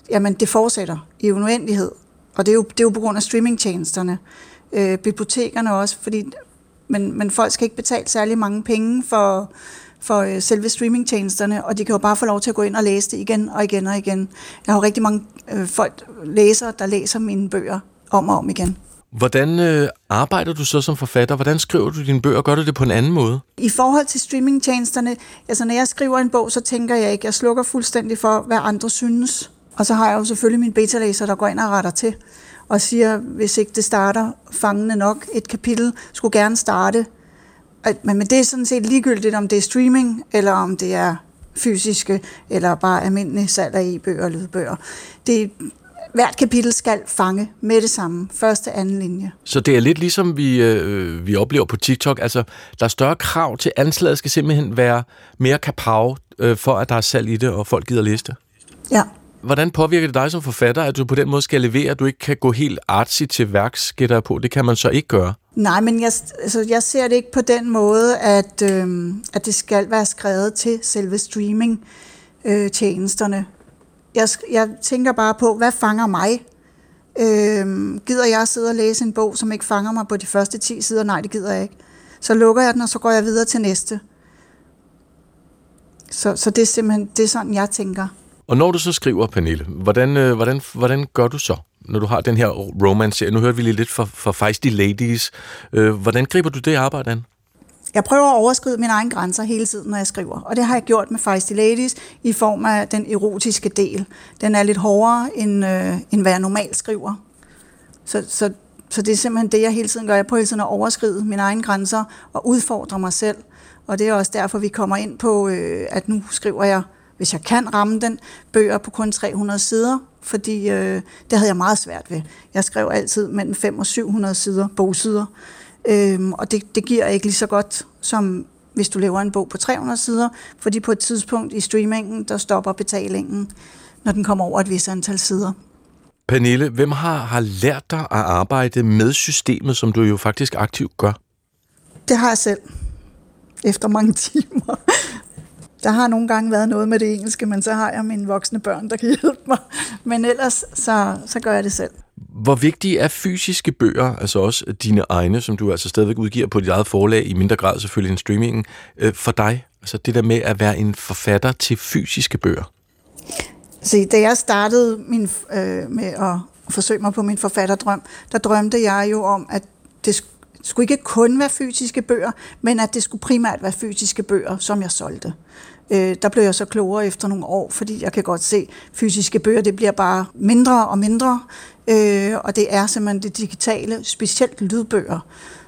jamen det fortsætter i uendelighed. Og det er jo, det er jo på grund af streamingtjenesterne. Øh, bibliotekerne også, fordi, men, men folk skal ikke betale særlig mange penge for, for øh, selve streamingtjenesterne, og de kan jo bare få lov til at gå ind og læse det igen og igen og igen. Jeg har jo rigtig mange øh, folk, læsere, der læser mine bøger om og om igen. Hvordan øh, arbejder du så som forfatter? Hvordan skriver du dine bøger? Gør du det på en anden måde? I forhold til streamingtjenesterne, altså når jeg skriver en bog, så tænker jeg ikke, jeg slukker fuldstændig for, hvad andre synes. Og så har jeg jo selvfølgelig min beta-læser, der går ind og retter til og siger, hvis ikke det starter fangende nok, et kapitel skulle gerne starte. Men, men det er sådan set ligegyldigt, om det er streaming, eller om det er fysiske, eller bare almindelige salg af e-bøger og lydbøger. Det, hvert kapitel skal fange med det samme, første anden linje. Så det er lidt ligesom vi, øh, vi oplever på TikTok, altså der er større krav til anslaget skal simpelthen være mere kapav, øh, for at der er salg i det, og folk gider læse det? Ja. Hvordan påvirker det dig som forfatter, at du på den måde skal levere, at du ikke kan gå helt artsy til værks, gætter på? Det kan man så ikke gøre. Nej, men jeg, altså, jeg ser det ikke på den måde, at, øh, at det skal være skrevet til selve streaming-tjenesterne. Jeg, jeg tænker bare på, hvad fanger mig? Øhm, gider jeg sidde og læse en bog, som ikke fanger mig på de første 10 sider? Nej, det gider jeg ikke. Så lukker jeg den, og så går jeg videre til næste. Så, så det er simpelthen det er sådan, jeg tænker. Og når du så skriver, Pernille, hvordan, øh, hvordan, hvordan gør du så, når du har den her romance? Nu hørte vi lige lidt fra, fra Feisty Ladies. Øh, hvordan griber du det arbejde an? Jeg prøver at overskride mine egne grænser hele tiden, når jeg skriver. Og det har jeg gjort med Feisty Ladies i form af den erotiske del. Den er lidt hårdere, end, øh, end hvad jeg normalt skriver. Så, så, så det er simpelthen det, jeg hele tiden gør. Jeg prøver hele tiden at overskride mine egne grænser og udfordre mig selv. Og det er også derfor, vi kommer ind på, øh, at nu skriver jeg, hvis jeg kan ramme den, bøger på kun 300 sider, fordi øh, det havde jeg meget svært ved. Jeg skrev altid mellem 500 og 700 sider, bogsider, øhm, og det, det giver ikke lige så godt, som hvis du laver en bog på 300 sider, fordi på et tidspunkt i streamingen, der stopper betalingen, når den kommer over et vis antal sider. Pernille, hvem har, har lært dig at arbejde med systemet, som du jo faktisk aktivt gør? Det har jeg selv efter mange timer. Der har nogle gange været noget med det engelske, men så har jeg mine voksne børn, der kan hjælpe mig. Men ellers, så, så gør jeg det selv. Hvor vigtige er fysiske bøger, altså også dine egne, som du altså stadigvæk udgiver på dit eget forlag, i mindre grad selvfølgelig end streamingen, øh, for dig? Altså det der med at være en forfatter til fysiske bøger. Se, da jeg startede min, øh, med at forsøge mig på min forfatterdrøm, der drømte jeg jo om, at det skulle ikke kun være fysiske bøger, men at det skulle primært være fysiske bøger, som jeg solgte. Øh, der blev jeg så klogere efter nogle år, fordi jeg kan godt se, at fysiske bøger det bliver bare mindre og mindre, øh, og det er simpelthen det digitale, specielt lydbøger,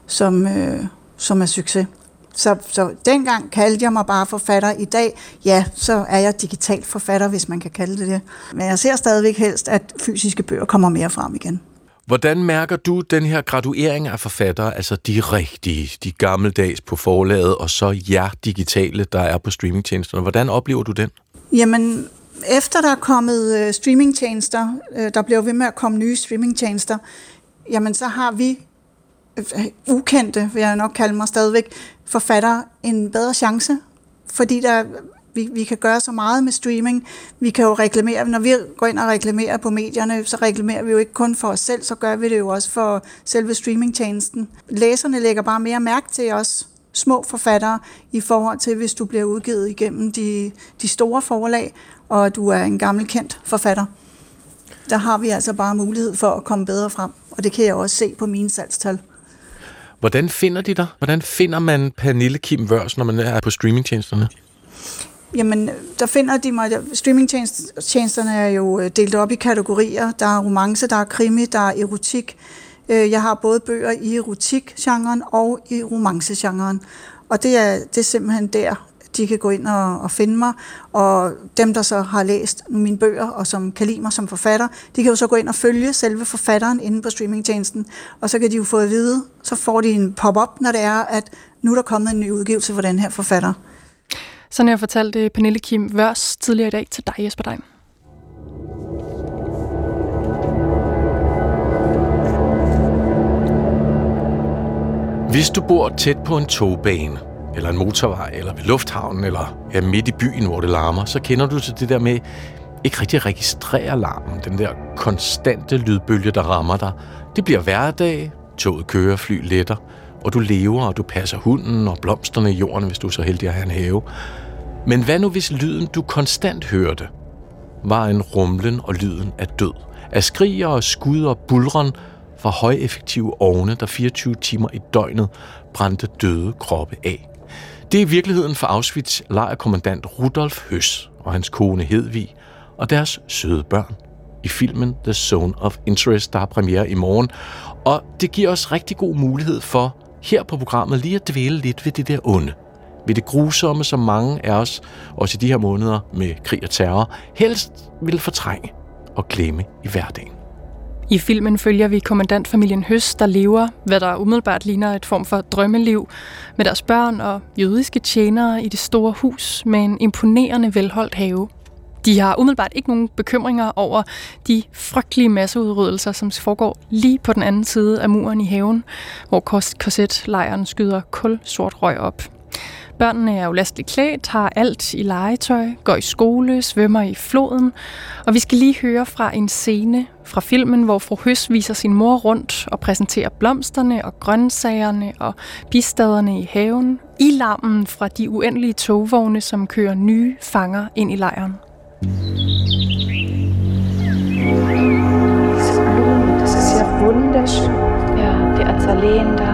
som, øh, som er succes. Så, så dengang kaldte jeg mig bare forfatter. I dag, ja, så er jeg digital forfatter, hvis man kan kalde det det. Men jeg ser stadigvæk helst, at fysiske bøger kommer mere frem igen. Hvordan mærker du den her graduering af forfattere, altså de rigtige, de gammeldags på forlaget, og så jer digitale, der er på streamingtjenesterne? Hvordan oplever du den? Jamen, efter der er kommet øh, streamingtjenester, øh, der bliver ved med at komme nye streamingtjenester, jamen så har vi øh, ukendte, vil jeg nok kalde mig stadigvæk, forfattere en bedre chance, fordi der vi, vi kan gøre så meget med streaming. Vi kan jo reklamere, når vi går ind og reklamerer på medierne, så reklamerer vi jo ikke kun for os selv, så gør vi det jo også for selve streamingtjenesten. Læserne lægger bare mere mærke til os små forfattere i forhold til, hvis du bliver udgivet igennem de, de store forlag, og du er en gammel kendt forfatter. Der har vi altså bare mulighed for at komme bedre frem, og det kan jeg også se på mine salgstal. Hvordan finder de dig? Hvordan finder man Pernille Kim Wørs, når man er på streamingtjenesterne? Jamen, der finder de mig... Streamingtjenesterne er jo øh, delt op i kategorier. Der er romance, der er krimi, der er erotik. Øh, jeg har både bøger i erotik-genren og i romance-genren. Og det er, det er simpelthen der, de kan gå ind og, og finde mig. Og dem, der så har læst mine bøger, og som kan lide mig som forfatter, de kan jo så gå ind og følge selve forfatteren inde på streamingtjenesten. Og så kan de jo få at vide, så får de en pop-up, når det er, at nu er der kommet en ny udgivelse for den her forfatter. Sådan jeg fortalte Pernille Kim Vørs tidligere i dag til dig, Jesper Dein. Hvis du bor tæt på en togbane, eller en motorvej, eller ved lufthavnen, eller ja, midt i byen, hvor det larmer, så kender du til det der med ikke rigtig at registrere larmen, den der konstante lydbølge, der rammer dig. Det bliver hverdag, toget kører, fly letter, og du lever, og du passer hunden og blomsterne i jorden, hvis du er så heldig at have en have. Men hvad nu hvis lyden, du konstant hørte, var en rumlen og lyden af død? Af skriger og skud og bulren fra højeffektive ovne, der 24 timer i døgnet brændte døde kroppe af. Det er virkeligheden for Auschwitz lejrkommandant Rudolf Høs og hans kone Hedvig og deres søde børn i filmen The Zone of Interest, der har premiere i morgen. Og det giver os rigtig god mulighed for her på programmet lige at dvæle lidt ved det der onde ved det grusomme, som mange af os, også i de her måneder med krig og terror, helst vil fortrænge. og glemme i hverdagen. I filmen følger vi kommandantfamilien Høst, der lever, hvad der umiddelbart ligner et form for drømmeliv, med deres børn og jødiske tjenere i det store hus med en imponerende velholdt have. De har umiddelbart ikke nogen bekymringer over de frygtelige masseudryddelser, som foregår lige på den anden side af muren i haven, hvor korsetlejren skyder kul sort røg op. Børnene er ulasteligt klædt, har alt i legetøj, går i skole, svømmer i floden. Og vi skal lige høre fra en scene fra filmen, hvor fru Høs viser sin mor rundt og præsenterer blomsterne og grøntsagerne og bistaderne i haven i larmen fra de uendelige togvogne, som kører nye fanger ind i lejren. Das ist ja wunderschön. Ja, die Azaleen da.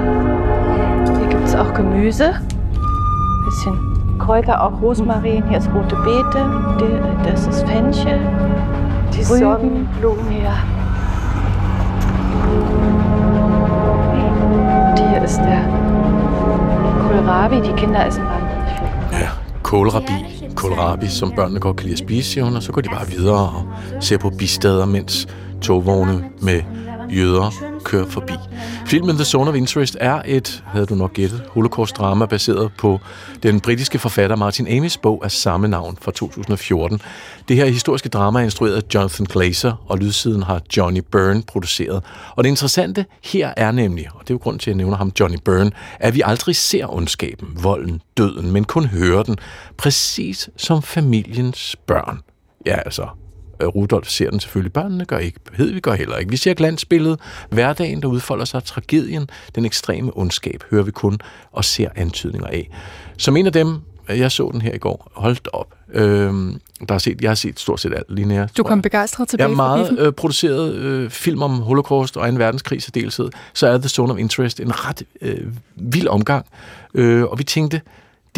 Hier gibt es auch Gemüse. Bisschen Kräuter, auch Rosmarin. Hier ist rote Beete. Das ist Fenchel. Die Sonnenblumen. Ja. Und hier ist der Kohlrabi. Die Kinder essen wahnsinnig viel. Ja, kålrabi. Kohlrabi, som børnene godt kan lide at spise, siger hun, og så går de bare videre og ser på bistader, mens togvogne med jøder kører forbi. Filmen The Zone of Interest er et, havde du nok gættet, holocaust-drama baseret på den britiske forfatter Martin Amis bog af samme navn fra 2014. Det her historiske drama er instrueret af Jonathan Glazer, og lydsiden har Johnny Byrne produceret. Og det interessante her er nemlig, og det er jo grund til, at jeg nævner ham, Johnny Byrne, at vi aldrig ser ondskaben, volden, døden, men kun hører den, præcis som familiens børn. Ja, altså, Rudolf ser den selvfølgelig. Børnene gør ikke. vi gør heller ikke. Vi ser glansbilledet. Hverdagen, der udfolder sig. Tragedien, den ekstreme ondskab, hører vi kun og ser antydninger af. Som en af dem, jeg så den her i går. Holdt op. Øhm, der har set, jeg har set stort set alt lige nær. Du kom begejstret tilbage Jeg er meget øh, produceret øh, film om holocaust og en verdenskrig så deltid. Så er The Zone of Interest en ret øh, vild omgang. Øh, og vi tænkte,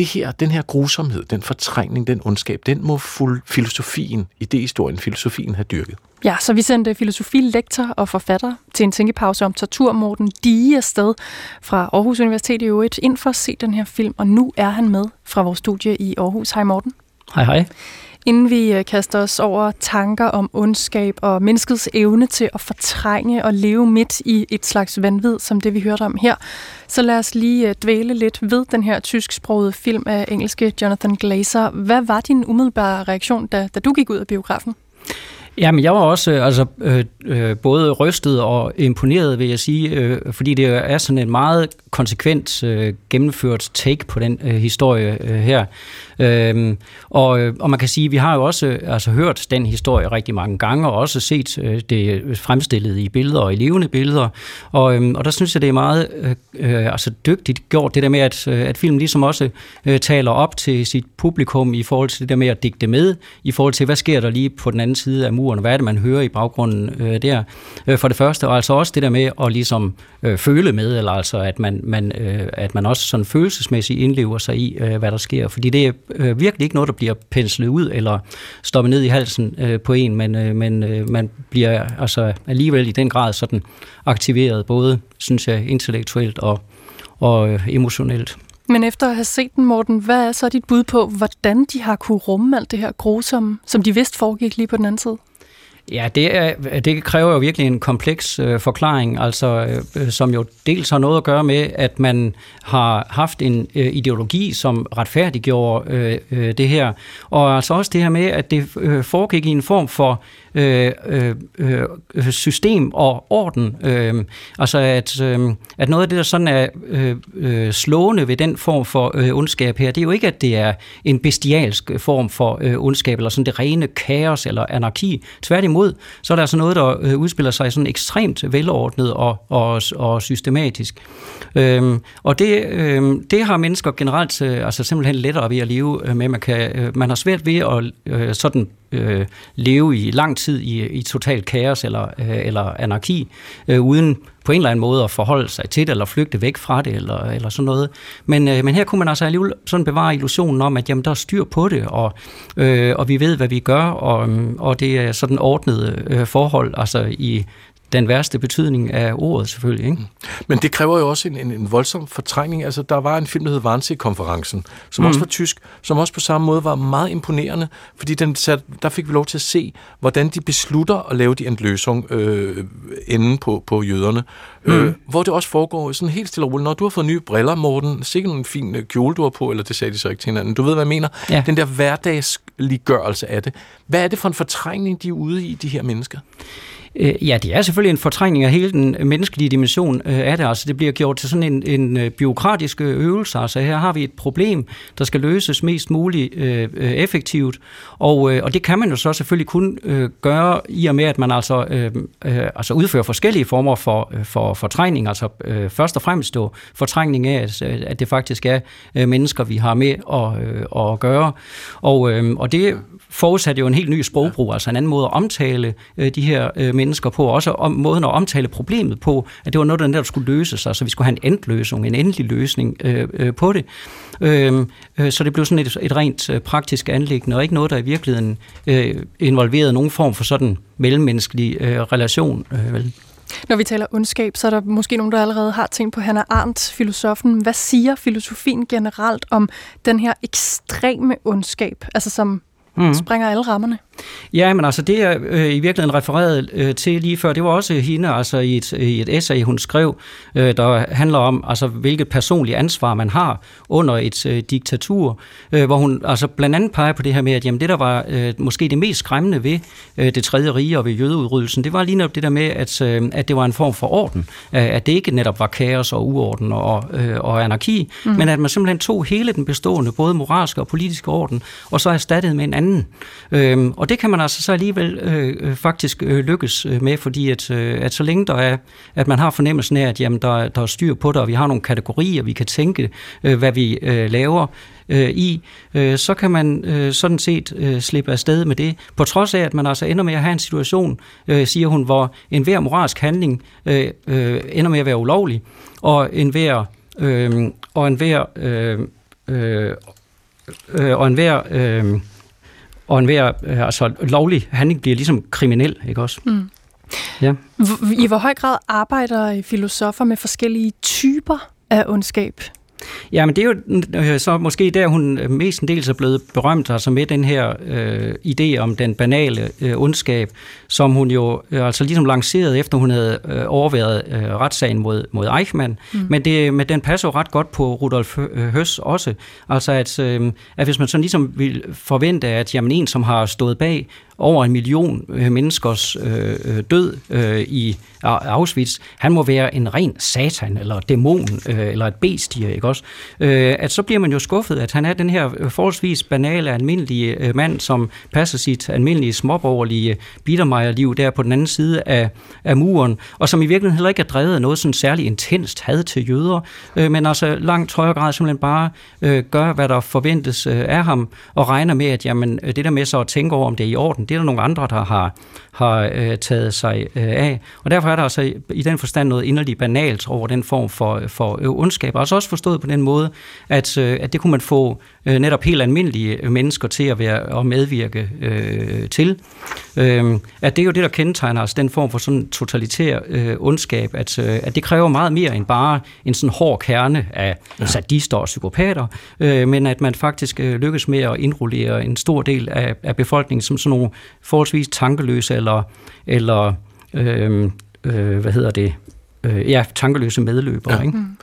det her, den her grusomhed, den fortrængning, den ondskab, den må fuld filosofien, idehistorien, filosofien have dyrket. Ja, så vi sendte filosofilektor og forfatter til en tænkepause om tortur, Morten Dige afsted fra Aarhus Universitet i øvrigt, ind for at se den her film, og nu er han med fra vores studie i Aarhus. Hej Morten. Hej hej. Inden vi øh, kaster os over tanker om ondskab og menneskets evne til at fortrænge og leve midt i et slags vanvid, som det vi hørte om her, så lad os lige øh, dvæle lidt ved den her tysksprogede film af engelske Jonathan Glazer. Hvad var din umiddelbare reaktion, da, da du gik ud af biografen? Jamen, jeg var også øh, altså, øh, øh, både rystet og imponeret, vil jeg sige, øh, fordi det er sådan en meget konsekvent øh, gennemført take på den øh, historie øh, her. Øhm, og, øh, og man kan sige, at vi har jo også øh, altså, hørt den historie rigtig mange gange, og også set øh, det fremstillet i billeder og i levende billeder. Og, øhm, og der synes jeg, det er meget øh, øh altså, dygtigt gjort, det der med, at, at filmen ligesom også øh, taler op til sit publikum i forhold til det der med at digte med, i forhold til, hvad sker der lige på den anden side af muren, hvad er det, man hører i baggrunden øh, der. Øh, for det første, og altså også det der med at ligesom øh, føle med, eller altså at man, man, øh, at man også sådan følelsesmæssigt indlever sig i, øh, hvad der sker. Fordi det er øh, virkelig ikke noget, der bliver penslet ud eller stoppet ned i halsen øh, på en, men, øh, men øh, man bliver altså alligevel i den grad sådan aktiveret, både, synes jeg, intellektuelt og, og øh, emotionelt. Men efter at have set den, Morten, hvad er så dit bud på, hvordan de har kunne rumme alt det her grusomme, som de vidste foregik lige på den anden side? Ja, det, er, det kræver jo virkelig en kompleks øh, forklaring, altså øh, som jo dels har noget at gøre med, at man har haft en øh, ideologi, som retfærdiggjorde øh, øh, det her, og altså også det her med, at det øh, foregik i en form for øh, øh, øh system og orden. Øh, altså at, øh, at noget af det, der sådan er øh, øh, slående ved den form for øh, ondskab her, det er jo ikke, at det er en bestialsk form for øh, ondskab, eller sådan det rene kaos eller anarki. Tværtimod, så er der altså noget, der øh, udspiller sig sådan ekstremt velordnet og, og, og systematisk. Øhm, og det, øhm, det har mennesker generelt øh, altså simpelthen lettere ved at leve øh, med. Man, kan, øh, man har svært ved at øh, sådan øh, leve i lang tid i, i total kaos eller, øh, eller anarki, øh, uden på en eller anden måde at forholde sig til det, eller flygte væk fra det, eller, eller sådan noget. Men, øh, men her kunne man altså alligevel sådan bevare illusionen om, at jamen, der er styr på det, og, øh, og vi ved, hvad vi gør, og, og det er sådan ordnet øh, forhold, altså i den værste betydning af ordet selvfølgelig. Ikke? Men det kræver jo også en, en, en voldsom fortrængning. Altså, der var en film, der hed Wannsee-konferencen, som mm. også var tysk, som også på samme måde var meget imponerende, fordi den sat, der fik vi lov til at se, hvordan de beslutter at lave de en løsning øh, enden på, på jøderne. Mm. Øh, hvor det også foregår sådan helt stille og roligt. Når du har fået nye briller, Morten, sikkert en fin øh, kjole, du har på, eller det sagde de så ikke til hinanden. Du ved, hvad jeg mener? Ja. Den der hverdagsliggørelse af det. Hvad er det for en fortrængning, de er ude i, de her mennesker? Øh, ja, det er selvfølgelig en fortrængning af hele den menneskelige dimension øh, af det. Altså, det bliver gjort til sådan en, en øh, byråkratisk øvelse. Altså, her har vi et problem, der skal løses mest muligt øh, effektivt. Og, øh, og det kan man jo så selvfølgelig kun øh, gøre i og med, at man altså, øh, øh, altså udfører forskellige former for, for fortrængning. Altså øh, først og fremmest jo fortrængning af, at, at det faktisk er øh, mennesker, vi har med at, øh, at gøre. Og, øh, og det forudsat jo en helt ny sprogbrug, altså en anden måde at omtale øh, de her øh, mennesker på, også om, måden at omtale problemet på, at det var noget, der netop skulle løses, altså vi skulle have en endløsning, en endelig løsning øh, øh, på det. Øh, øh, så det blev sådan et, et rent øh, praktisk anlæggende, og ikke noget, der i virkeligheden øh, involverede nogen form for sådan mellemmenneskelig øh, relation. Øh, vel? Når vi taler ondskab, så er der måske nogen, der allerede har tænkt på Hannah Arendt, filosofen. Hvad siger filosofien generelt om den her ekstreme ondskab, altså som mm. springer alle rammerne? Ja, men altså det er øh, i virkeligheden refereret øh, til lige før, det var også hende altså i et, i et essay, hun skrev, øh, der handler om, altså hvilket personligt ansvar man har under et øh, diktatur, øh, hvor hun altså blandt andet peger på det her med, at jamen, det der var øh, måske det mest skræmmende ved øh, det tredje rige og ved jødeudryddelsen, det var lige netop det der med, at, øh, at det var en form for orden, øh, at det ikke netop var kaos og uorden og, øh, og anarki, mm. men at man simpelthen tog hele den bestående, både moralske og politiske orden, og så erstattede med en anden. Øh, og det kan man altså så alligevel øh, øh faktisk øh, lykkes øh, med, fordi at, øh, at så længe der er, at man har fornemmelsen af, at jamen, der, der er styr på det, og vi har nogle kategorier, vi kan tænke, øh, hvad vi øh, laver, øh, i, øh, så kan man øh, sådan set øh, slippe afsted med det. På trods af, at man altså ender med at have en situation, øh, siger hun, hvor enhver moralsk handling øh, øh, ender med at være ulovlig, og enhver, øh, og enhver, øh, øh, øh og enhver øh, og en hver øh, altså, lovlig handling bliver ligesom kriminel, ikke også? Mm. Ja. I hvor høj grad arbejder filosofer med forskellige typer af ondskab? Ja, men det er jo øh, så måske der, hun mest en del er blevet berømt, altså med den her øh, idé om den banale øh, ondskab, som hun jo øh, altså ligesom lancerede, efter hun havde øh, overværet øh, retssagen mod, mod Eichmann. Mm. Men, det, men den passer jo ret godt på Rudolf Høs også. Altså at, øh, at hvis man sådan ligesom vil forvente, at jamen, en, som har stået bag over en million øh, menneskers øh, øh, død øh, i Auschwitz, han må være en ren satan, eller dæmon, øh, eller et bestie, ikke også? Øh, at så bliver man jo skuffet, at han er den her øh, forholdsvis banale, almindelige øh, mand, som passer sit almindelige småborgerlige bittermejerliv der på den anden side af, af muren, og som i virkeligheden heller ikke er drevet af noget sådan særlig intenst had til jøder, øh, men altså langt højere grad simpelthen bare øh, gør, hvad der forventes øh, af ham, og regner med, at jamen, det der med så at tænke over, om det er i orden, det er der nogle andre, der har, har øh, taget sig øh, af. Og derfor er der altså i den forstand noget inderligt banalt over den form for, for øh, ondskab. Altså også forstået på den måde, at, øh, at det kunne man få øh, netop helt almindelige mennesker til at være og medvirke øh, til. Øh, at det er jo det, der kendetegner altså den form for sådan totalitær øh, ondskab, at, øh, at det kræver meget mere end bare en sådan hård kerne af ja. sadister og psykopater, øh, men at man faktisk øh, lykkes med at indrullere en stor del af, af befolkningen som sådan nogle forholdsvis tankeløse eller, eller øh, øh, hvad hedder det, øh, ja, tankeløse medløbere. Ja. Ikke? Mm.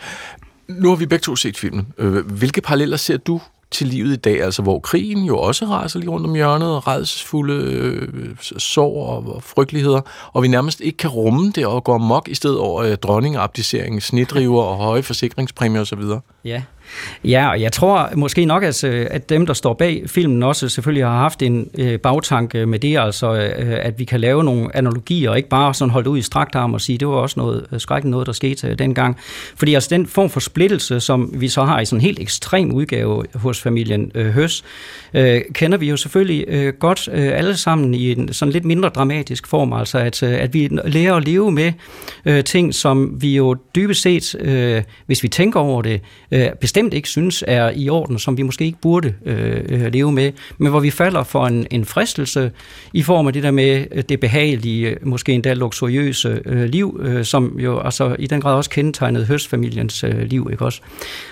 Nu har vi begge to set filmen. Øh, hvilke paralleller ser du til livet i dag, altså hvor krigen jo også raser lige rundt om hjørnet, og redselsfulde øh, sår og, og frygteligheder, og vi nærmest ikke kan rumme det og gå mok i stedet over øh, dronningabdicering, snedriver og høje forsikringspræmier osv.? Ja, Ja, og jeg tror måske nok, at, øh, at dem, der står bag filmen også selvfølgelig har haft en øh, bagtanke med det, altså øh, at vi kan lave nogle analogier, og ikke bare sådan holde ud i strakt arm og sige, det var også noget øh, skrækkeligt noget, der skete øh, dengang. Fordi altså den form for splittelse, som vi så har i sådan en helt ekstrem udgave hos familien øh, Høs, øh, kender vi jo selvfølgelig øh, godt øh, alle sammen i en sådan lidt mindre dramatisk form, altså at, øh, at vi lærer at leve med øh, ting, som vi jo dybest set, øh, hvis vi tænker over det, øh, bestemt bestemt ikke synes er i orden, som vi måske ikke burde øh, øh, leve med, men hvor vi falder for en, en fristelse i form af det der med øh, det behagelige, øh, måske endda luksuriøse øh, liv, øh, som jo altså i den grad også kendetegnede høstfamiliens øh, liv, ikke også?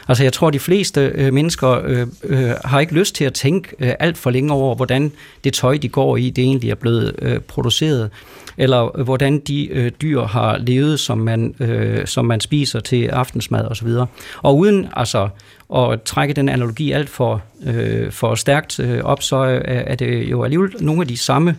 Altså jeg tror, de fleste øh, mennesker øh, øh, har ikke lyst til at tænke øh, alt for længe over, hvordan det tøj, de går i, det egentlig er blevet øh, produceret eller hvordan de øh, dyr har levet, som man, øh, som man spiser til aftensmad osv. Og, og uden altså at trække den analogi alt for, øh, for stærkt øh, op, så er, er det jo alligevel nogle af de samme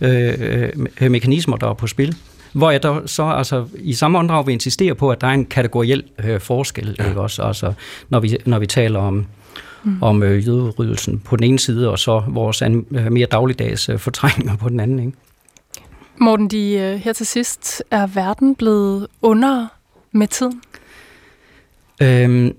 øh, øh, mekanismer, der er på spil. Hvor jeg der så altså, i samme åndedrag vil insistere på, at der er en kategoriel øh, forskel, ja. ikke også? Altså, når, vi, når vi taler om, mm. om øh, jøderyddelsen på den ene side, og så vores an, øh, mere dagligdags øh, fortrængninger på den anden. Ikke? Morten, de, øh, her til sidst, er verden blevet under med tiden? Øhm,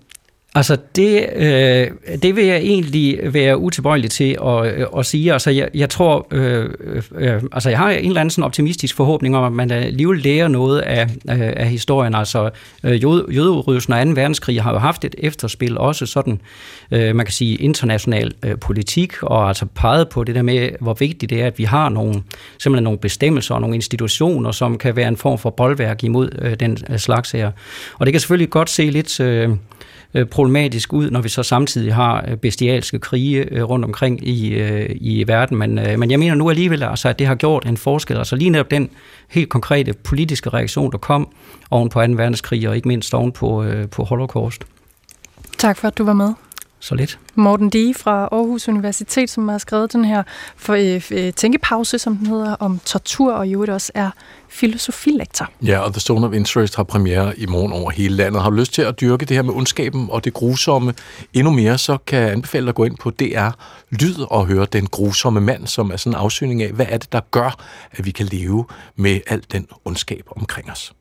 Altså, det, øh, det vil jeg egentlig være utilbøjelig til at, øh, at sige. Altså, jeg, jeg tror, øh, øh, øh, altså, jeg har en eller anden sådan optimistisk forhåbning om, at man alligevel lærer noget af, øh, af historien. Altså, øh, jødeudrydelsen og 2. verdenskrig har jo haft et efterspil, også sådan, øh, man kan sige, international øh, politik, og altså peget på det der med, hvor vigtigt det er, at vi har nogle, simpelthen nogle bestemmelser og nogle institutioner, som kan være en form for boldværk imod øh, den øh, slags her. Og det kan selvfølgelig godt se lidt... Øh, Øh, problematisk ud, når vi så samtidig har øh, bestialske krige øh, rundt omkring i, i verden. Men, men jeg mener nu alligevel, altså, at det har gjort en forskel. Altså lige netop den helt konkrete politiske reaktion, der kom oven på 2. verdenskrig, og ikke mindst oven på, på Holocaust. Tak for, at du var med. Så lidt. Morten Dige fra Aarhus Universitet, som har skrevet den her for, øh, tænkepause, som den hedder, om tortur, og jo også er filosofilektor. Ja, og The Stone of Interest har premiere i morgen over hele landet. Har du lyst til at dyrke det her med ondskaben og det grusomme endnu mere, så kan jeg anbefale dig at gå ind på DR Lyd og høre Den grusomme mand, som er sådan en afsøgning af, hvad er det, der gør, at vi kan leve med al den ondskab omkring os.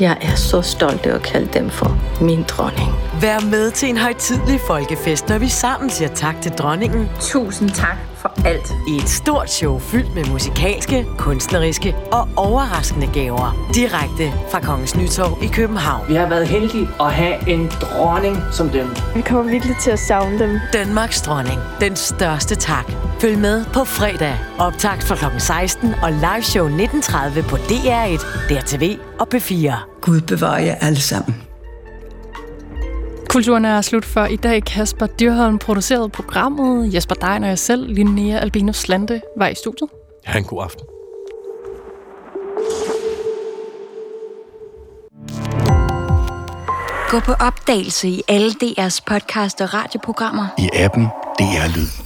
Jeg er så stolt af at kalde dem for min dronning. Vær med til en højtidlig folkefest, når vi sammen siger tak til dronningen. Tusind tak for alt. I et stort show fyldt med musikalske, kunstneriske og overraskende gaver. Direkte fra Kongens Nytorv i København. Vi har været heldige at have en dronning som dem. Vi kommer virkelig til at savne dem. Danmarks dronning. Den største tak. Følg med på fredag. Optagt fra kl. 16 og live show 19.30 på DR1, DRTV og P4. Gud bevarer jer alle sammen. Kulturen er slut for i dag. Kasper Dyrholm producerede programmet. Jesper Dein og jeg selv, Linnea Albinus Slante, var i studiet. Ha' en god aften. Gå på opdagelse i alle DR's podcast og radioprogrammer. I appen DR Lyd.